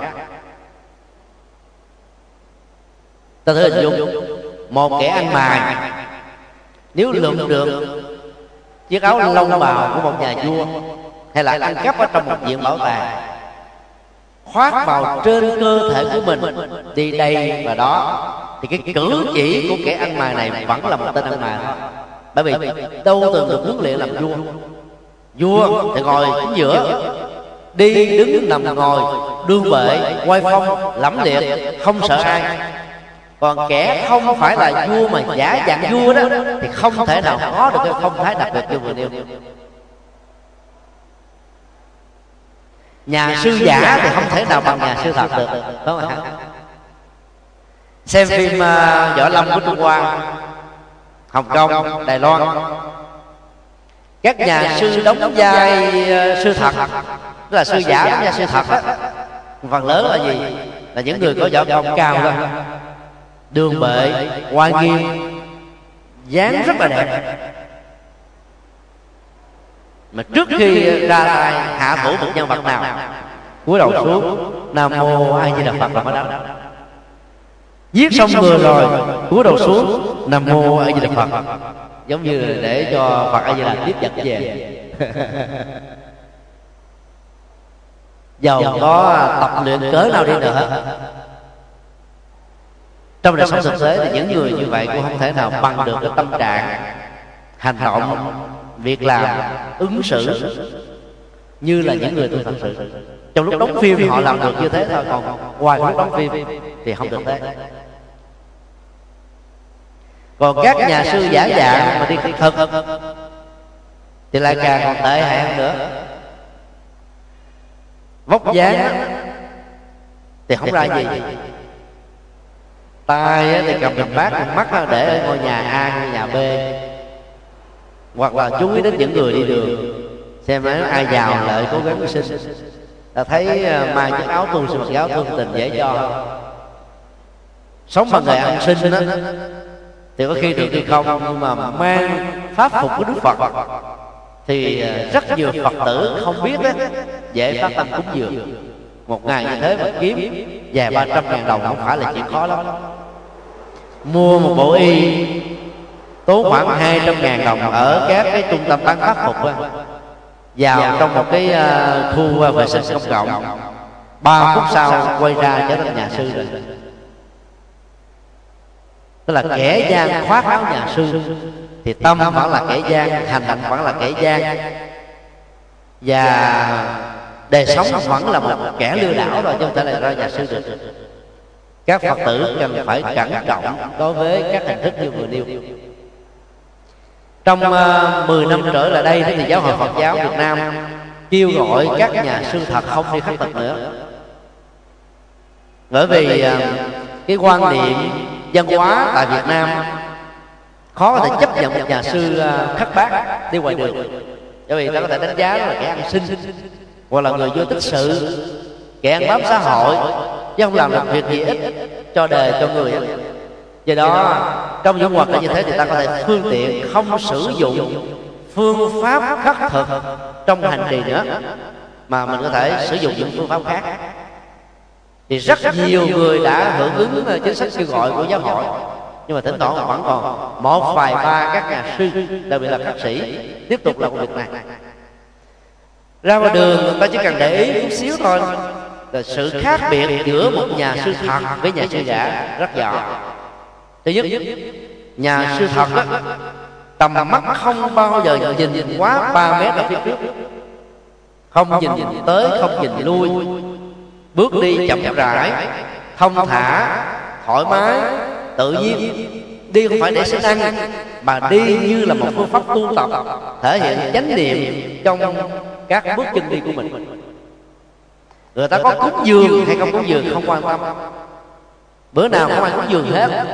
Ta thử hình dung một kẻ ăn mài nếu lượm được chiếc áo lông bào của một nhà vua hay là ăn cắp ở trong một viện bảo tàng khoác vào trên cơ thể của mình, đi đây và đó. Thì cái cử chỉ của kẻ ăn mày này vẫn là một tên ăn mày thôi. Bởi vì đâu từng được huấn luyện làm vua? Vua thì ngồi chính giữa, đi đứng nằm ngồi đương bệ quay phong, lẫm liệt, không sợ ai. Còn kẻ không phải là vua mà giả dạng vua đó, thì không thể nào có được cái phong thái đặc biệt như vừa nêu. Nhà sư giả thì không thể nào bằng nhà sư thật được. đúng không? xem phim uh, võ lâm của trung hoa hồng kông đài loan. Các nhà sư đóng vai uh, sư thật. tức là sư giả đóng vai sư thật. á phần lớn là gì? Là những người có võ công cao thôi đường bệ oai nghiêm dáng rất là đẹp mà trước khi ra tay hạ thủ một nhân vật nào? cúi đầu xuống. nam mô a di đà phật là đáp. Giết xong người rồi cúi đầu xuống. nam mô a di đà phật. Giống như để cho phật a di đà tiếp nhận về. Giàu có tập luyện cớ nào đi nữa. trong đời sống thực tế thì những người như vậy cũng không thể nào bằng được cái tâm trạng hành động việc làm ứng xử như là những người tu thật sự. Trong lúc đóng phim họ làm được như thế thôi, còn ngoài lúc đóng phim thì không được thế. Còn các nhà sư giả dạng mà đi thực thì lại càng còn tệ hại hơn nữa. Vóc dáng thì không ra gì. Tay thì cầm cầm bát mắt để ở ngôi nhà a, ngôi nhà b hoặc là chú ý đến những người đi đường. Xem nói ai giàu lợi cố gắng sinh. ta thấy uh, mai chiếc áo tu sừng áo thương tình dễ cho. sống bằng nghề ăn sinh đó. thì có khi được đi không nhưng mà mang pháp phục của đức phật. Thì uh, rất nhiều phật tử không biết đó dễ phát tâm cúng dường. một ngày như thế mà kiếm vài ba trăm ngàn đồng không phải là chuyện khó lắm. Mua một bộ y tốn khoảng hai trăm ngàn đồng ở các cái trung tâm bán pháp phục á. Vào trong một cái uh, khu vệ sinh công cộng. ba phút sau quay ra trở thành nhà sư rồi. Tức là kẻ gian khoác áo nhà sư thì tâm vẫn là kẻ gian hành động vẫn là kẻ gian. và đời sống vẫn là một kẻ lừa đảo rồi chứ không thể là ra nhà sư được. các phật tử cần phải cẩn trọng đối với các hình thức như vừa nêu trong uh, 10 năm trở lại đây thì giáo hội Phật giáo Việt Nam kêu gọi các nhà sư thật không đi khắc tịch nữa. Bởi vì uh, cái quan niệm văn hóa tại Việt Nam khó có thể chấp nhận một nhà sư khắc bát đi ngoài đường. bởi vì ta có thể đánh giá là kẻ ăn sinh hoặc là người vô tích sự kẻ ăn bám xã hội chứ không làm được việc gì ích cho đời cho người do đó trong những hoạt động như thế thì ta có thể phương tiện không sử dụng phương pháp khắc thực trong hành trì nữa mà mình có thể sử dụng những phương pháp khác. thì rất nhiều người đã hưởng ứng chính sách kêu gọi của giáo hội. nhưng mà thỉnh thoảng vẫn còn một vài ba các nhà sư đặc biệt là các sĩ tiếp tục làm việc này. ra ngoài đường người ta chỉ cần để ý chút xíu thôi. là sự khác biệt giữa một nhà sư thật với nhà sư giả rất rõ thứ nhất nhà sư thật đó, tầm mắt không bao giờ nhìn quá ba mét ở phía trước. Không nhìn tới không nhìn lui. bước đi chậm rãi thông thả thoải mái tự nhiên. đi không phải để sinh ăn mà đi như là một phương pháp tu tập thể hiện chánh niệm trong các bước chân đi của mình. người ta có cúng dường hay không cúng dường không quan tâm bữa nào không ai cúng dường hết.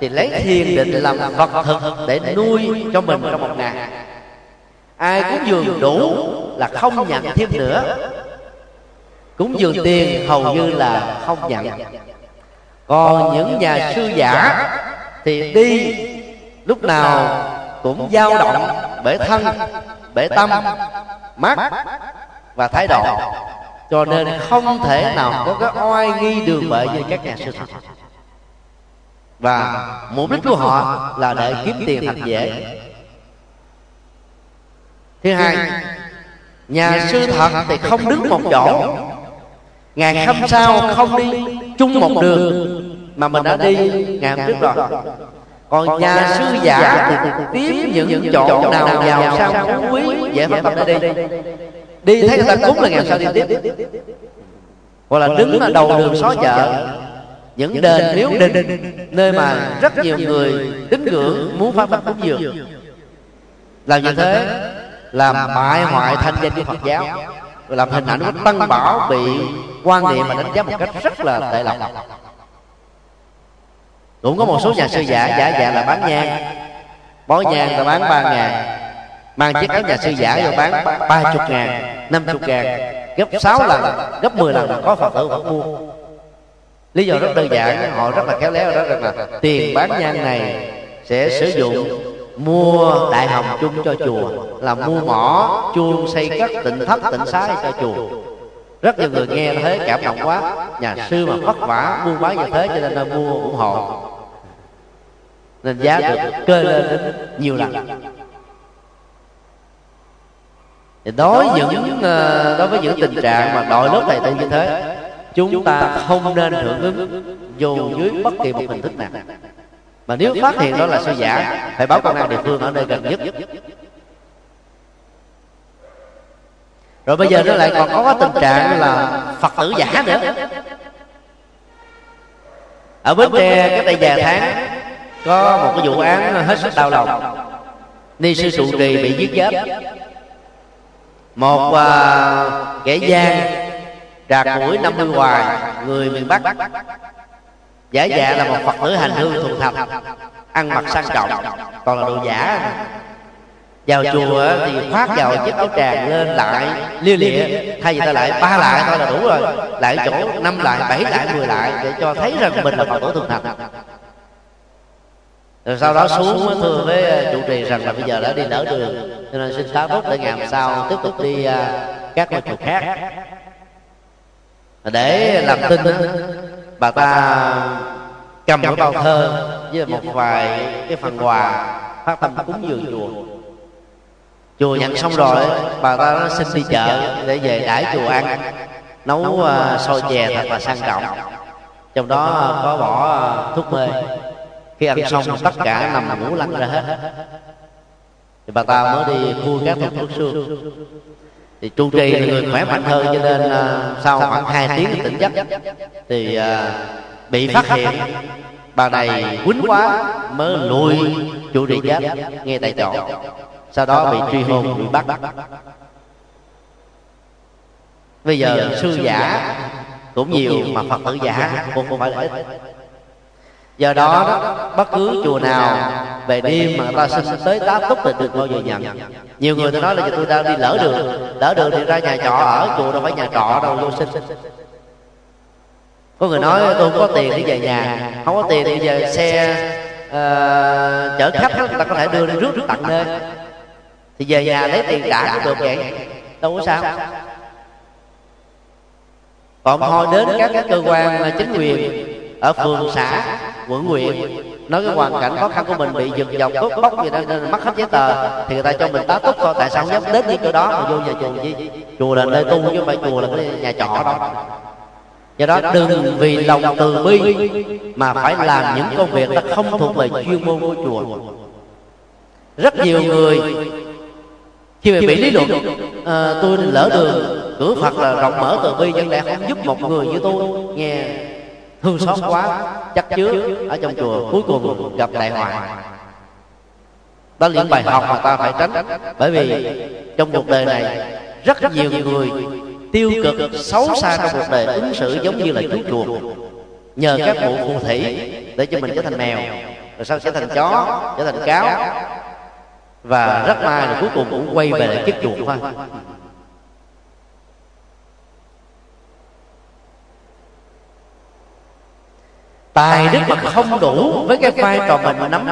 thì lấy thiền định làm vật thực để nuôi cho mình trong một ngày. ai cúng dường đủ là không nhận thêm nữa. cúng dường tiền hầu như là không nhận. còn những nhà sư giả thì đi lúc nào cũng dao động bể thân bể tâm mắt và thái độ. cho nên không thể nào có cái oai nghi đường bệ như các nhà sư thật và mục đích của họ là để kiếm tiền thật dễ. thứ hai nhà sư thật thì không đứng một chỗ. ngày hôm sau không đi chung một đường mà mình đã đi ngày hôm trước rồi. còn nhà sư giả thì tiếp những, chỗ nào giàu sang quý dễ phát tâm để đi. đi. Thấy người ta cúng là ngày sau đi tiếp. hoặc là đứng ở đầu đường xó chợ những đền miếu đình nơi mà rất nhiều người tín ngưỡng muốn phát tâm cúng dường. làm như thế làm bại hoại thanh danh của phật giáo làm hình ảnh của tăng bảo bị quan niệm và đánh giá một cách rất là tệ lộc. cũng có một số nhà sư giả giả dạng là bán nhang bó nhang ta bán ba ngàn mang chiếc áo nhà sư giả vô bán ba chục ngàn năm chục ngàn gấp sáu lần gấp mười lần là có phật tử vẫn mua lý do rất đơn giản họ rất là khéo léo đó rằng là tiền bán nhang này sẽ sử dụng mua đại hồng chung cho chùa là mua mỏ chuông xây cất tịnh thất tịnh xá cho chùa. rất nhiều người nghe thế cảm động quá nhà sư mà vất vả buôn bán như thế cho nên là mua ủng hộ. nên giá được cơ lên đến nhiều lần. đối những ờ, đối với những tình trạng mà đội lớp thầy tu như thế chúng ta không nên hưởng ứng dù dưới bất kỳ một hình thức nào. mà nếu phát hiện đó là sư giả phải báo công an địa phương ở nơi gần nhất. rồi bây giờ nó lại còn có tình trạng là phật tử giả nữa. Ở bến tre cách đây vài tháng có một cái vụ án hết sức đau lòng. ni sư trụ trì bị giết chết một uh, kẻ gian trạc mũi năm mươi hoài người miền bắc. Giả dạ là một phật tử hành hương thuần thập ăn mặc sang trọng còn là đồ giả. Vào chùa thì khoác vào chiếc áo tràng lên lại lia lịa thay vì ta lại ba lại thôi là đủ rồi. Lại chỗ năm lại bảy lại mười lại để cho thấy rằng mình là phật tử thuần thập. Rồi sau đó xuống thưa với chủ trì rằng là bây giờ đã đi lỡ đường cho nên xin tá túc để ngày hôm sau tiếp tục đi uh, các ngôi chùa khác để làm tin bà ta cầm cái bao thơ với một vài cái phần quà phát tâm cúng dường chùa. chùa. Nhận xong rồi bà ta nó xin đi chợ để về đãi chùa ăn nấu uh, xôi chè thật là sang trọng. trong đó có bỏ thuốc mê. khi ăn xong tất cả nằm ngủ lăn ra hết. thì bà ta mới đi khui các thuốc xương thì tru trì là người khỏe mạnh hơn cho nên uh, sau khoảng hai tiếng tỉnh giấc. Thì uh, bị phát hiện bà này quýnh quá mới lùi trụ trì chết nghe tại chỗ sau đó bị truy hôn bị bắt. bây giờ sư giả cũng nhiều mà phật tử giả cũng không phải là ít. do đó, đó bất cứ chùa nào về đêm mà ta xin tới tá túc thì được bao giờ nhận nhiều người ta nói là tôi đang đi lỡ đường. lỡ đường thì ra nhà trọ ở chùa đâu phải nhà trọ đâu vô sinh có người nói tôi không có tiền đi về nhà. không có tiền thì về xe uh, chở khách người ta có thể đưa đi rước tận nơi. thì về nhà lấy tiền trả cũng được vậy. Đâu có sao. còn thôi đến các cái cơ quan chính quyền ở phường xã quận huyện nói cái hoàn cảnh khó khăn của mình bị giật dòng cướp bóc gì đó nên mất hết giấy tờ thì người ta cho mình tá túc thôi tại sao không dám đến những chỗ đó mà vô nhà chùa chi? Chùa là nơi tu chứ không phải chùa là cái nhà trọ đâu do đó đừng vì lòng từ bi mà phải làm những công việc ta không thuộc về chuyên môn của chùa. Rất nhiều người khi mà bị lý luận à, tôi lỡ đường cửa phật là rộng mở từ bi nhưng lại không giúp một người như tôi nghe thương xót quá chắc chứa ở trong chùa cuối cùng gặp đại họa đó là những bài học mà ta phải tránh. bởi vì trong cuộc đời này rất nhiều người tiêu cực xấu xa trong cuộc đời ứng xử giống như là chú chuột. nhờ các bộ phù thủy để cho mình trở thành mèo. rồi sau trở thành chó trở thành cáo. và rất may là cuối cùng cũng quay về lại kiếp chuột thôi tài đức mà không đủ với cái vai trò mình nắm.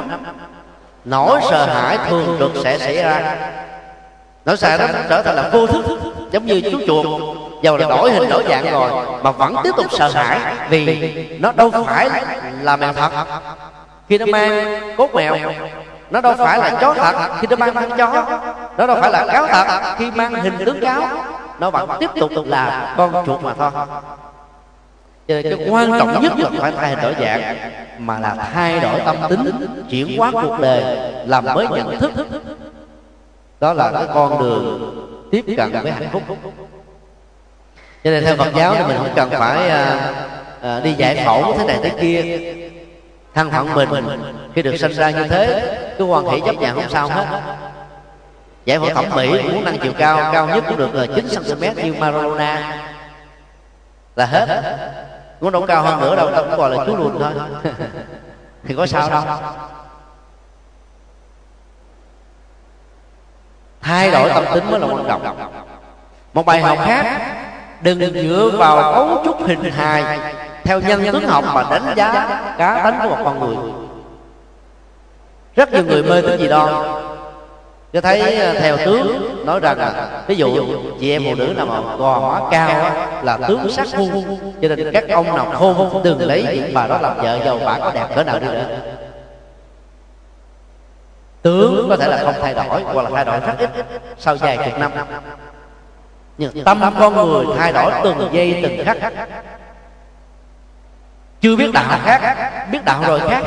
Nỗi sợ hãi thường được sẽ xảy ra. nỗi sợ đó trở thành là vô thức giống như chú chuột. Dầu là đổi hình đổi dạng rồi mà vẫn tiếp tục sợ hãi vì nó đâu phải là mèo thật. khi nó mang cốt mèo nó đâu phải là chó thật. khi nó mang con chó nó đâu phải là cáo thật. khi mang hình tướng cáo nó vẫn tiếp tục là con chuột mà thôi cho nên cái quan trọng nhất là phải thay đổi dạng mà là thay đổi tâm tính chuyển hóa cuộc đời làm mới nhận thức. Đó là cái con đường tiếp cận với hạnh phúc. Cho nên theo phật giáo thì mình không cần phải à, à, đi giải phẫu thế này thế kia. Thân phận mình khi được sinh ra như thế cái quan hệ chấp nhận không sao hết. Giải phẫu thẩm mỹ muốn nâng chiều cao cao nhất cũng được là 9 cm như Maradona là hết muốn đâu cao hơn nữa đâu đâu cũng gọi là chú lùn thôi. Thì có sao đâu. Thay đổi tâm tính mới là quan trọng. Một bài học khác đừng dựa vào cấu trúc hình hài theo nhân tướng học mà đánh giá cá tính của một con người. Rất nhiều người mê tín gì đó cho thấy ờ, theo tướng nói rằng là ví dụ chị em phụ nữ nào mà gò má cao á, là tướng sắc ngu. cho nên các ông nào khôn đừng lấy những bà đó làm vợ giàu bà có đẹp cỡ nào đi nữa. tướng có thể là không thay đổi hoặc là thay đổi rất ít sau vài chục năm. Nhưng tâm con người thay đổi từng giây từng khắc. chưa biết đạo khác biết đạo rồi khác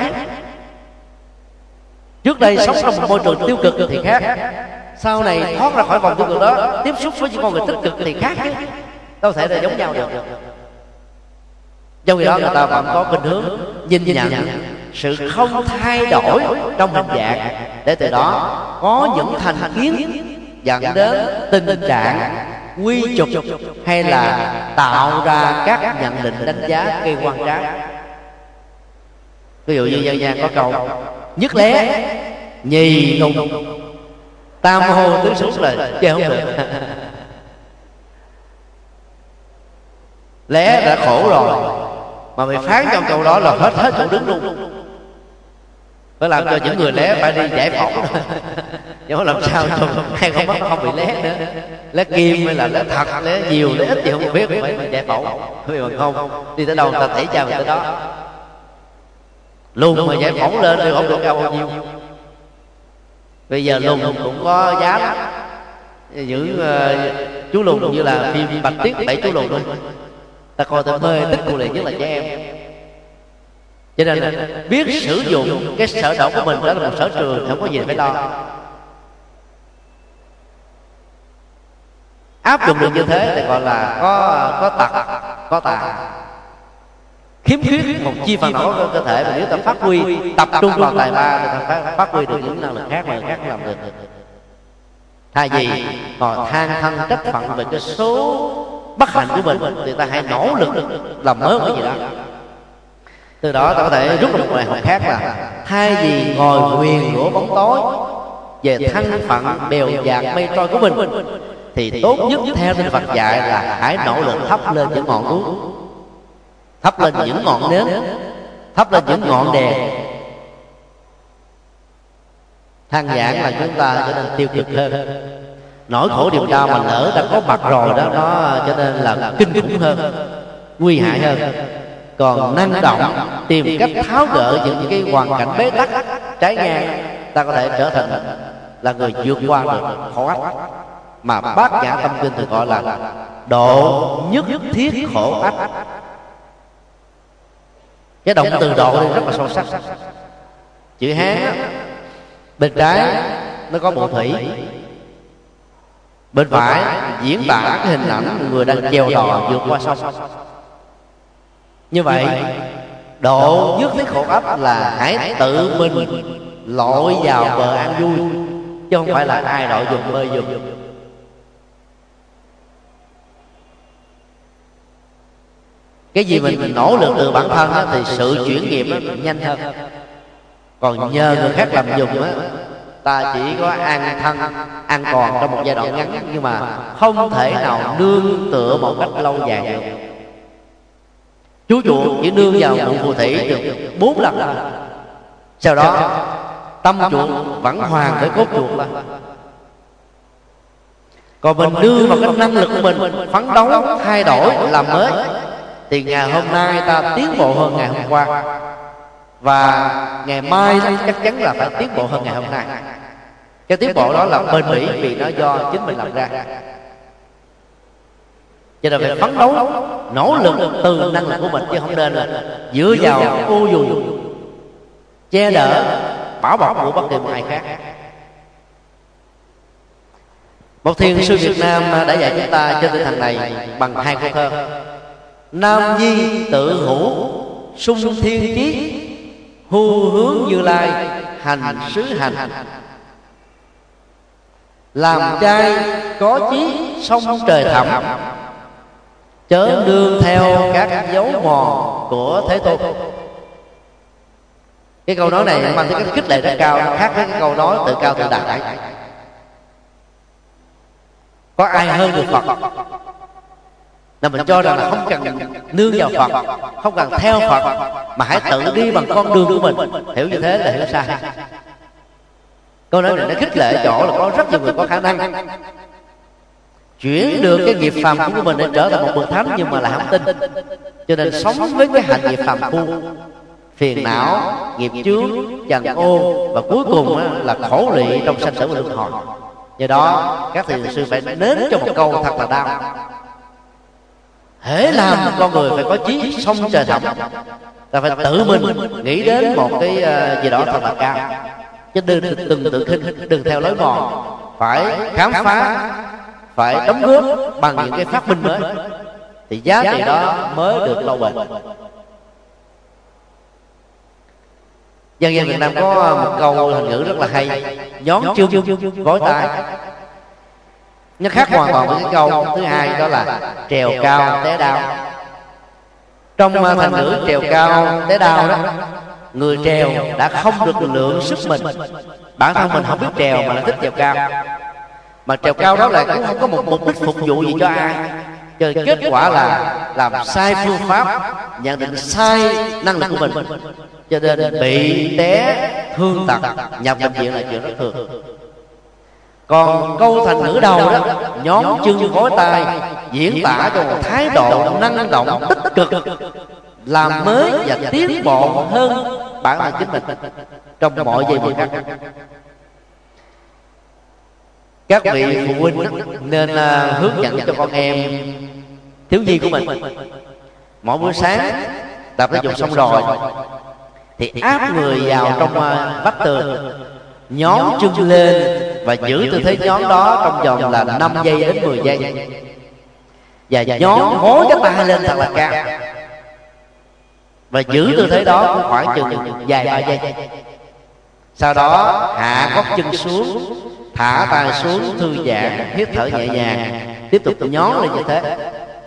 trước đây sống trong một môi trường tiêu cực thì khác. Sau này thoát ra khỏi vòng tiêu cực đó, tiếp xúc với những con người tích cực thì khác chứ. Đâu thể là giống nhau được. Do vì đó, người ta vẫn có khuynh hướng nhìn nhận sự không thay đổi trong hình dạng. Để từ đó, có những thành kiến dẫn đến tình trạng quy trục hay là tạo ra các nhận định đánh giá gây quan trái ví dụ như dân gian có câu nhất lé nhì nùng. Tam hô tứ súng là chơi không được. lé đã khổ rồi mà mày phán trong câu đó là hết hết chỗ đứng luôn phải làm cho những người lé phải đi giải phẫu nhưng mà làm sao cho hai con mắt không bị lé nữa. Lé kim hay là lé thật lé nhiều lé ít thì không biết phải giải phẫu vì bằng không? đi tới đâu ta thảy chào tới đó luôn mà giải phẫu lên thì không được cao bao nhiêu? bây giờ lùn cũng có giá giữ uh, chú lùn như là phim bạch tuyết bảy chú lùn luôn. Ta coi ta mê tích cụ liền nhất là trẻ em. Cho nên là biết sử dụng cái sở động của mình đó là một sở trường không có gì phải lo. áp dụng được như thế thì gọi là có có tật có tà khiếm khuyết một chi phần nào của cơ thể mà nếu ta phát huy tập trung vào tài ba thì ta phát, phát huy được những năng lực khác mà khác làm được. Thay vì còn than thân trách phận về cái số bất hạnh của mình thì ta hãy nỗ lực làm mới cái gì đó. Từ đó ta có thể rút được một bài học khác là thay vì ngồi nguyền của bóng tối về thân phận bèo dạt mây trôi của mình thì tốt nhất theo tinh Phật dạy là hãy nỗ lực thắp lên những ngọn đuốc thắp lên những ngọn nến. Thắp lên những ngọn đèn. Than giảng là chúng ta trở nên tiêu cực hơn. nỗi khổ niềm đau mà lỡ đã có mặt rồi đó nó trở nên là kinh khủng hơn nguy hại hơn. Còn năng động tìm cách tháo gỡ những cái hoàn cảnh bế tắc trái ngang ta có thể trở thành là người vượt qua được khổ ách mà bác nhã tâm kinh thì gọi là độ nhất thiết khổ ách cái động từ độ đây rất là sâu sắc. chữ hán bên trái nó có bộ thủy. bên phải diễn tả cái hình ảnh người đang chèo đò vượt qua sông. như vậy độ nhất thiết khổ ấp là hãy tự mình lội vào bờ an vui chứ không phải là ai đội dùng bơi dùng cái gì mình, mình nỗ lực từ bản thân thì sự chuyển nghiệp á, nhanh hơn. còn nhờ người khác làm dùng á ta chỉ có an thân an còn trong một giai đoạn ngắn. nhưng mà không thể nào nương tựa một cách lâu dài được. chú chuột chỉ nương vào một phù thủy được bốn lần. Sau đó tâm chuột vẫn hoàn với cốt chuột là còn mình đưa vào cái năng lực của mình phấn đấu thay đổi làm mới thì ngày hôm nay ta tiến bộ hơn ngày hôm qua. Và ngày mai chắc chắn là phải tiến bộ hơn ngày hôm nay. Cái tiến bộ đó là bền bỉ vì nó do chính mình làm ra. Cho nên phải phấn đấu nỗ lực từ năng lực của mình chứ không nên là dựa vào ô dù che đỡ bảo bọc của bất kỳ một ai khác. một thiền sư Việt Nam đã dạy chúng ta trên tinh thần này bằng hai câu thơ Nam Nhi tự hữu sung thiên trí, Hưu hướng như lai hành sứ hành. Làm trai có chí sông trời thẳm Chớ đương theo các dấu mòn của Thế Tôn. Cái câu nói này mang tính cách khích lệ rất cao khác với cái câu nói tự cao tự đại. Có ai hơn được phật? Là mình cho rằng là không cần nương vào phật không cần theo phật mà hãy tự đi bằng con đường của mình. hiểu như thế là hiểu sai. Câu nói này nó khích lệ chỗ là có rất nhiều người có khả năng. chuyển được cái nghiệp phàm của mình để trở thành một bậc thánh nhưng mà là không tin. Cho nên sống với cái hạnh nghiệp phàm phu phiền não nghiệp chướng trần ô và cuối cùng là khổ lụy trong sanh tử và luân hồi do đó các thiền sư phải đến cho một câu thật là đau hễ làm con người phải có chí sông trời thẳm ta phải tự mình nghĩ đến một cái ờ, gì đó thật là cao. chứ đừng đừng tự khinh đừng theo lối mòn. phải khám phá phải đóng góp bằng những cái phát minh mới. thì giá trị đó mới được lâu bền. dân gian việt nam có một câu hình ngữ rất là hay nhón chương vối tay nó khác hoàn toàn với cái câu thứ hai đó là trèo cao té đau. trong thành ngữ trèo cao té đau đó người trèo đã không được lượng sức mình. bản thân mình không biết trèo mà là thích trèo cao. mà trèo cao đó là cũng không có một mục đích phục vụ gì cho ai. cho kết quả là làm sai phương pháp nhận định sai năng lực của mình. cho nên bị té thương tật nhập bệnh viện là chuyện rất thường còn câu thành ngữ đầu đó nhóm chân gối tay diễn tả cho một thái độ năng động tích cực làm mới và tiến bộ hơn bản thân chính mình trong mọi giây phút khác các vị phụ huynh nên uh, hướng dẫn cho con em thiếu nhi của mình. mỗi buổi sáng tập thể dục xong rồi thì áp người vào trong uh, vách tường. nhón chân lên và giữ tư thế nhón đó trong vòng là 5 giây đến 10 giây. Và nhón gối cái tay lên thật là cao. Và giữ tư thế đó cũng khoảng chừng vài ba giây. sau đó hạ gót chân xuống thả tay xuống thư giãn hít thở nhẹ nhàng. tiếp tục nhón lên như thế.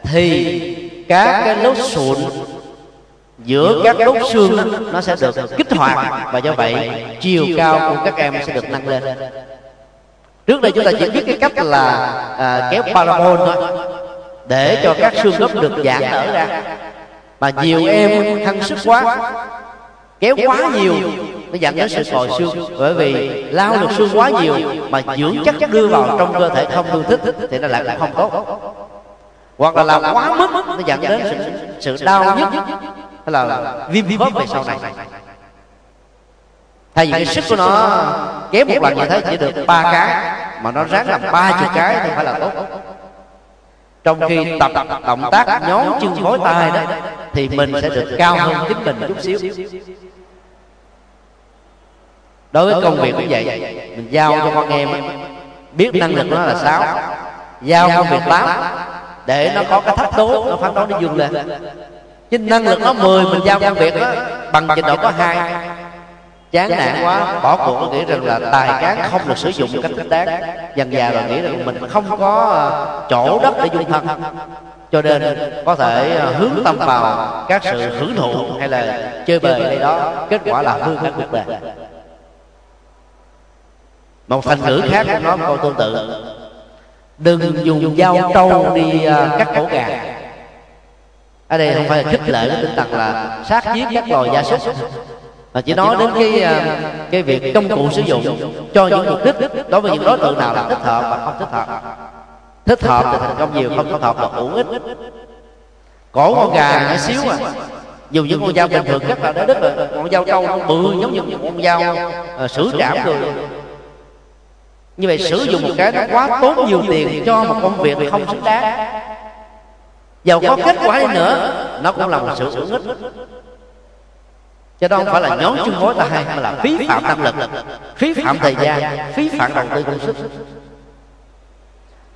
thì các cái nốt sụn giữa các đốt xương nó sẽ được kích hoạt. và do vậy chiều cao của các em sẽ được nâng lên trước đây chúng ta chỉ biết cái cách là à, kéo parabol thôi. để cho các xương khớp được giãn nở ra. mà nhiều em hăng sức quá kéo quá nhiều nó dẫn đến sự còi xương. bởi vì lao lực xương quá nhiều mà dưỡng chất đưa vào trong cơ thể không tương thích thì nó lại cũng không tốt. hoặc là làm quá mức nó dẫn đến sự, sự đau nhức hay là viêm khớp về sau này thay vì cái sức của nó kéo một lần như thế chỉ được ba cái mà nó ráng làm ba chục cái thì phải là tốt. trong khi tập động tác nhón chân gối tay đó thì mình sẽ được cao hơn chính mình chút xíu. đối với công việc cũng vậy mình giao cho con em biết năng lực nó là sáu. giao công việc tám. để nó có cái thách đố nó phán đấu nó dương lên. chứ năng lực nó mười mình giao công việc đó bằng trình độ có hai chán nản quá. bỏ cuộc nghĩ rằng là tài cán không được sử dụng một cách thích đáng. Dần già rồi nghĩ rằng mình không có ờ, chỗ đất để dung thân. cho nên có thể ờ, hướng tâm vào các sự hưởng thụ hay là chơi bời đây đó. kết quả là hư các cuộc đời một thành ngữ khác cũng nói câu tương tự. Đừng dùng dao trâu đi ờ, cắt cổ gà. ở đây không phải là khích lệ cái tinh thần là sát giết các loài gia súc mà chỉ nói đến cái à, cái việc công cụ sử dụng cho những mục đích đối với những đối tượng nào là thích hợp và không thích hợp. Thích hợp thì thành công nhiều không thích hợp là uổng ít. Cổ con gà nhỏ xíu à. dù những con dao bình thường rất là đế đức rồi con dao trâu bự giống như một con dao uh, sử trảm rồi như vậy sử dụng một cái nó quá tốn nhiều tiền cho một công việc không xứng đáng. dầu có kết quả đi nữa. nó cũng là một sự uổng ích cho đó không phải là nhón chân mối ta hay mà là phí phạm năng lực. phí phạm thời gian phí phạm đầu tư công sức.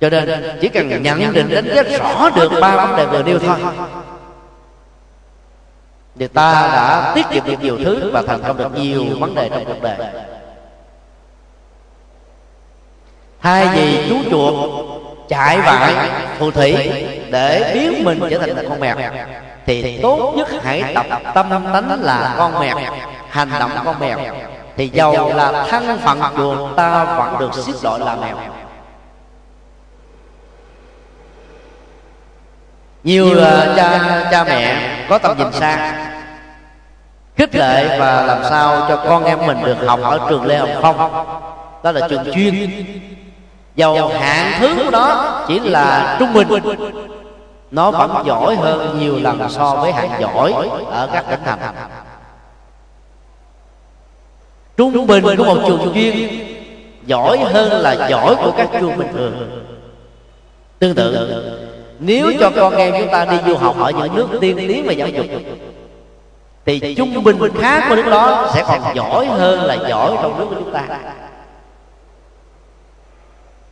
Cho nên chỉ cần nhận định đánh giá rõ được ba vấn đề vừa nêu thôi. Thì ta đã tiết kiệm được nhiều thứ và thành công được nhiều vấn đề trong cuộc đời. Thay vì chú chuột chạy vại phù thủy để biến mình trở thành con mèo thì tốt nhất hãy tập tâm tánh là con mèo hành động con mèo. Thì giàu là thân phận của ta vẫn được xếp loại là mèo. Nhiều uh, cha cha mẹ có tầm nhìn xa khích lệ và làm sao cho con em mình được học ở trường lê hồng phong. Đó là trường chuyên. Dầu hạng thứ của nó chỉ là trung bình nó vẫn giỏi hơn nhiều lần so với hạng giỏi ở các tỉnh thành. Trung bình của một trường chuyên giỏi hơn là giỏi của các trường bình thường. tương tự nếu cho con em chúng ta đi du học ở những nước tiên tiến về giáo dục thì trung bình khác của nước đó sẽ còn giỏi hơn là giỏi trong nước của chúng ta.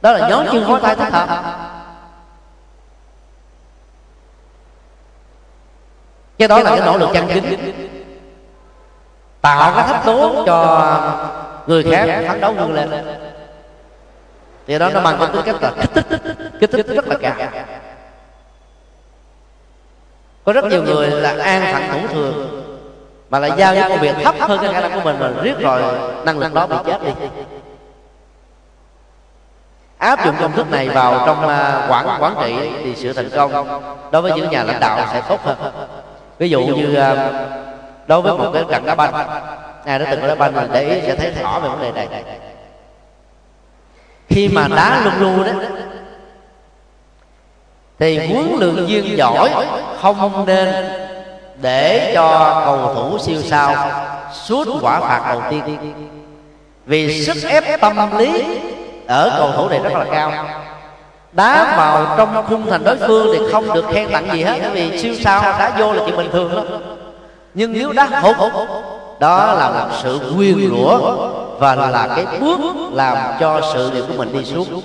đó là nhóm chương khối tay thích hợp cái đó là cái nỗ lực chân chính tạo cái thách tố cho người khác phấn đấu vươn lên thì đó nó bằng cái cách là kích thích kích thích rất là cao có rất nhiều người là an phận thủ thường mà lại giao những công việc thấp hơn cái khả năng của mình mà riết rồi năng lực đó bị chết đi. Áp dụng công thức này vào trong à, quản quản trị thì sự thành công. Đối với những nhà lãnh đạo sẽ tốt hơn ví dụ như à, đối với một cái trận đá banh ai đã từng đá banh mình để ý sẽ thấy rõ về vấn đề này. khi mà đá luôn luôn đó thì huấn luyện viên giỏi không nên để cho cầu thủ siêu sao suốt quả phạt đầu tiên. vì sức ép tâm lý ở cầu thủ này rất là cao đá vào trong khung thành đối phương thì không được khen tặng gì hết bởi vì siêu sao đá vô là chuyện bình thường lắm nhưng nếu đá hụt đó là một sự quyền rủa và là cái bước làm cho sự nghiệp của mình đi xuống.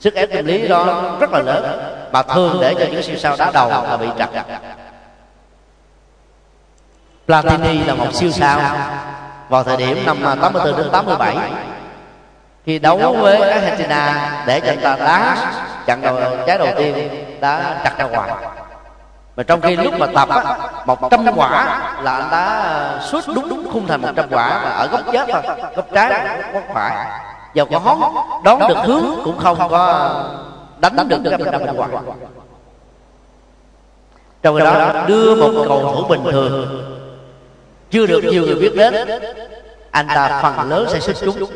sức ép tâm lý đó rất là lớn mà thường để cho những siêu sao đá đầu là bị trật Platini là một siêu sao. Vào thời điểm năm 84 đến 87 khi đấu với Argentina để cho ta đá chặn đầu trái đầu tiên đã chặt ra ngoài mà trong khi lúc mà tập á một trăm quả là anh ta suốt đúng đúng khung thành một trăm quả mà ở góc chết thôi. góc trái góc phải. dầu có hón đón được hướng cũng không có đánh được trăm trăm quả. trong khi đó đưa một cầu thủ bình thường. chưa được nhiều người biết đến. anh ta phần lớn sẽ xuất chúng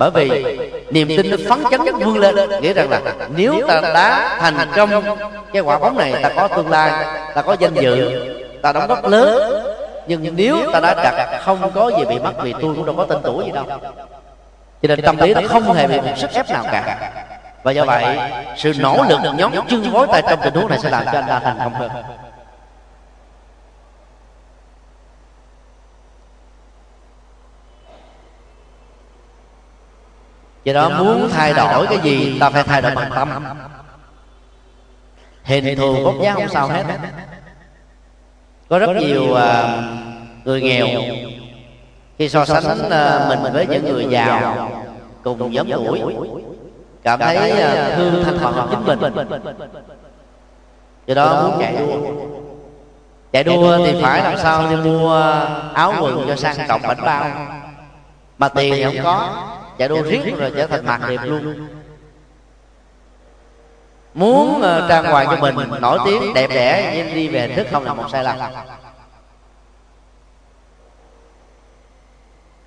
bởi vì niềm tin nó phấn chấn vươn lên, nghĩa rằng là nếu ta đá thành công cái quả bóng này, ta có tương lai, ta có danh dự, ta đóng góp lớn. Nhưng nếu ta đã đặt không có gì bị mất vì tôi cũng đâu có tên tuổi gì đâu. Cho nên tâm lý nó không hề bị một sức ép nào cả. Và do vậy, sự nỗ lực, nhóm chân gối tay trong tình huống này sẽ làm cho anh ta thành công hơn. Do đó muốn thay đổi cái gì ta phải thay đổi bằng tâm. hình thù vóc dáng không sao hết. có rất nhiều à, người nghèo. khi so sánh à, mình với những người giàu cùng giống tuổi cảm thấy à, thương thanh phận chính mình. do đó muốn chạy đua. chạy đua. Thì phải làm sao đi mua áo quần cho sang trọng bảnh bao? mà tiền thì không có chạy đua riết rồi trở thành mặt đẹp luôn. muốn uh, trang hoàng cho mình nổi tiếng đẹp đẽ nhưng đi về thức không là một sai lầm.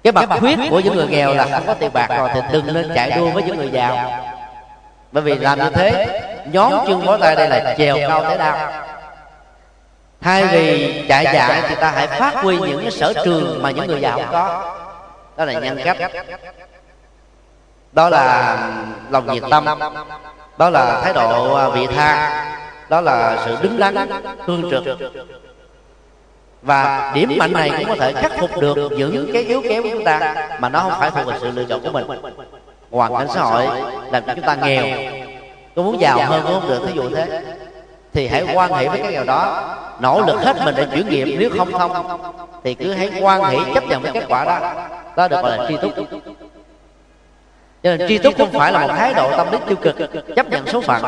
cái mặt khuyết của những người nghèo là không có tiền bạc rồi thì đừng nên chạy đua với những người giàu. bởi vì làm như thế nhóm chân bó tay đây là chèo cao thế đau. thay vì chạy dại thì ta hãy phát huy những cái sở trường mà những người giàu có. đó là nhân cách đó là lòng nhiệt tâm. đó là thái độ à, vị tha. đó là sự đứng đắn tương trực. và điểm mạnh này cũng có thể khắc phục được những cái yếu kém của chúng ta mà nó không phải thuộc về sự lựa chọn của mình. hoàn cảnh xã hội làm cho chúng ta nghèo. Có muốn giàu hơn cũng không được thí dụ thế. Thì hãy quan hệ với cái nghèo đó. nỗ lực hết mình để chuyển nghiệp. nếu không thông thì cứ hãy quan hệ chấp nhận với kết quả đó. đó. Được gọi là tri túc cho nên tri túc không phải là một thái độ tâm lý tiêu cực, chấp nhận số phận,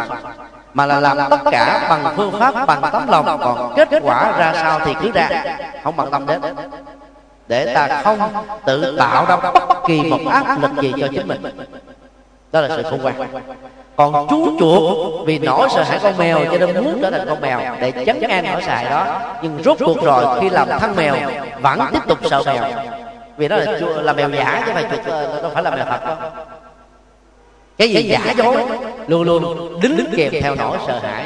mà là làm tất cả bằng phương pháp, bằng tấm lòng. Còn kết quả ra sao thì cứ ra, không bằng tâm đến. Để ta không tự tạo ra bất kỳ một áp lực gì cho chính mình. Đó là sự khôn ngoan. Còn chú chuột, vì nỗi sợ hãi con mèo cho nên muốn trở thành con mèo để chấn an nỗi sợ đó. Nhưng rốt cuộc rồi, khi làm thân mèo, vẫn tiếp tục sợ mèo. Vì đó là là mèo giả chứ phải chuột đâu phải là mèo thật đâu cái gì giả dối luôn luôn đính kèm theo nỗi sợ hãi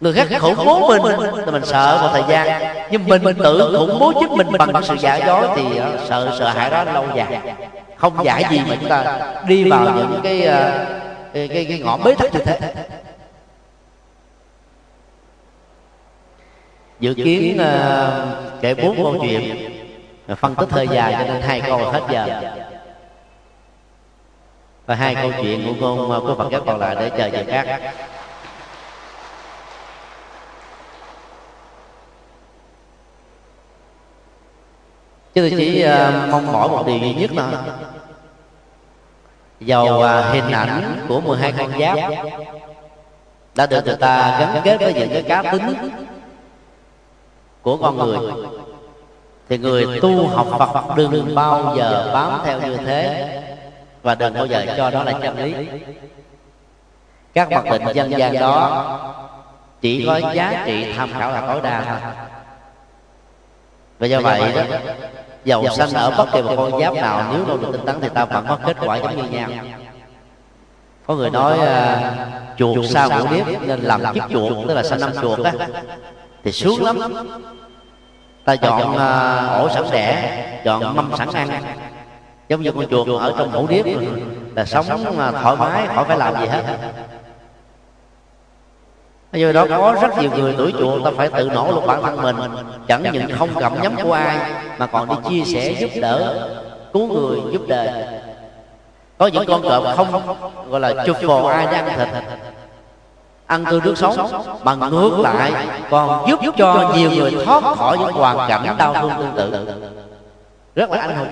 người khác khủng bố mình thì mình sợ một thời gian nhưng mình mình tự khủng bố chính mình bằng sự giả dối thì sợ sợ hãi đó lâu dài không giải gì mà chúng ta đi vào những cái cái, cái, cái ngõ bế tắc như thế dự kiến uh, kể bốn câu chuyện phân tích hơi dài cho nên hai câu hết giờ và hai câu chuyện của ngôn của phật giáo còn lại để chờ giờ khác. chứ tôi chỉ uh, mong mỏi một điều duy nhất là dầu uh, hình ảnh của 12 con giáp đã được người ta gắn kết với những cái cá tính của con người. thì người tu học Phật đừng bao giờ bám theo như thế và đừng bao giờ cho đó là chân lý. Các mặc định dân gian đó chỉ có giá trị tham khảo là tối đa thôi. và do vậy đó dầu sanh ở bất kỳ một con giáp nào nếu đâu được tinh tấn thì ta vẫn có kết quả giống như nhau. có người nói uh, chuột sao ngủ điếp nên làm kiếp chuột tức là sanh năm chuột á. thì sướng lắm. Ta chọn uh, ổ sẵn đẻ chọn mâm sẵn ăn giống như con chuột ở trong hũ điếp là sống thoải mái khỏi phải làm gì hết. Do đó có rất nhiều người tuổi chuột ta phải tự nỗ lực bản thân mình. chẳng những không cầm nhắm của ai mà còn đi chia sẻ giúp đỡ cứu người giúp đời. có những con cọp không gọi là chụp vồ ai đang thịt. ăn tươi nước sống mà ngược lại còn giúp cho nhiều người thoát khỏi những hoàn cảnh đau thương tương tự. Rất là anh hùng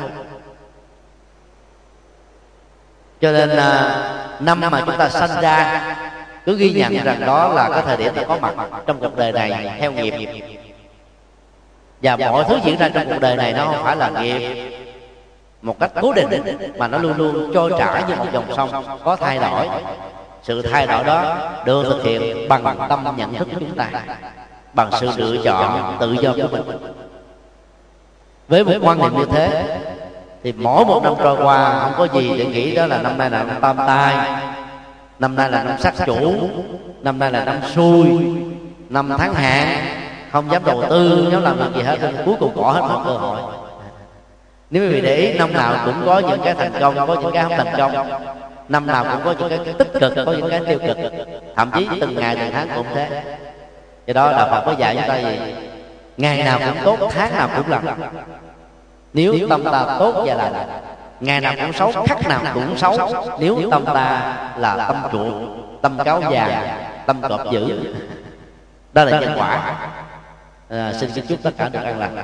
cho nên à, năm mà chúng ta sanh ra cứ ghi nhận rằng đó là cái thời điểm ta có mặt trong cuộc đời này theo nghiệp. và mọi thứ diễn ra trong cuộc đời này nó không phải là nghiệp. một cách cố định mà nó luôn luôn trôi chảy như một dòng sông có thay đổi. sự thay đổi đó được thực hiện bằng tâm nhận thức của chúng ta bằng sự lựa chọn tự do của mình. với một quan niệm như thế thì mỗi một năm trôi qua, không có gì để nghĩ đó là năm nay là năm tam tai. Năm nay là năm sắc chủ, năm nay là năm xui, năm tháng hạn. Không dám đầu tư, dám làm việc gì hết cuối cùng bỏ hết mọi cơ hội. Nếu quý vị để ý, năm nào cũng có những cái thành công, có những cái không thành công. Năm nào cũng có những cái tích cực, có những cái tiêu cực. Thậm chí từng ngày, từng tháng cũng thế. Do đó, đạo phật có dạy chúng ta gì? Ngày nào cũng tốt, tháng nào cũng lành nếu tâm ta tốt và lành ngày nào cũng xấu khắc nào cũng xấu. nếu tâm ta là tâm chuột tâm cáo già tâm cọp dữ. đó là nhân quả. à, xin chúc tất cả được an lành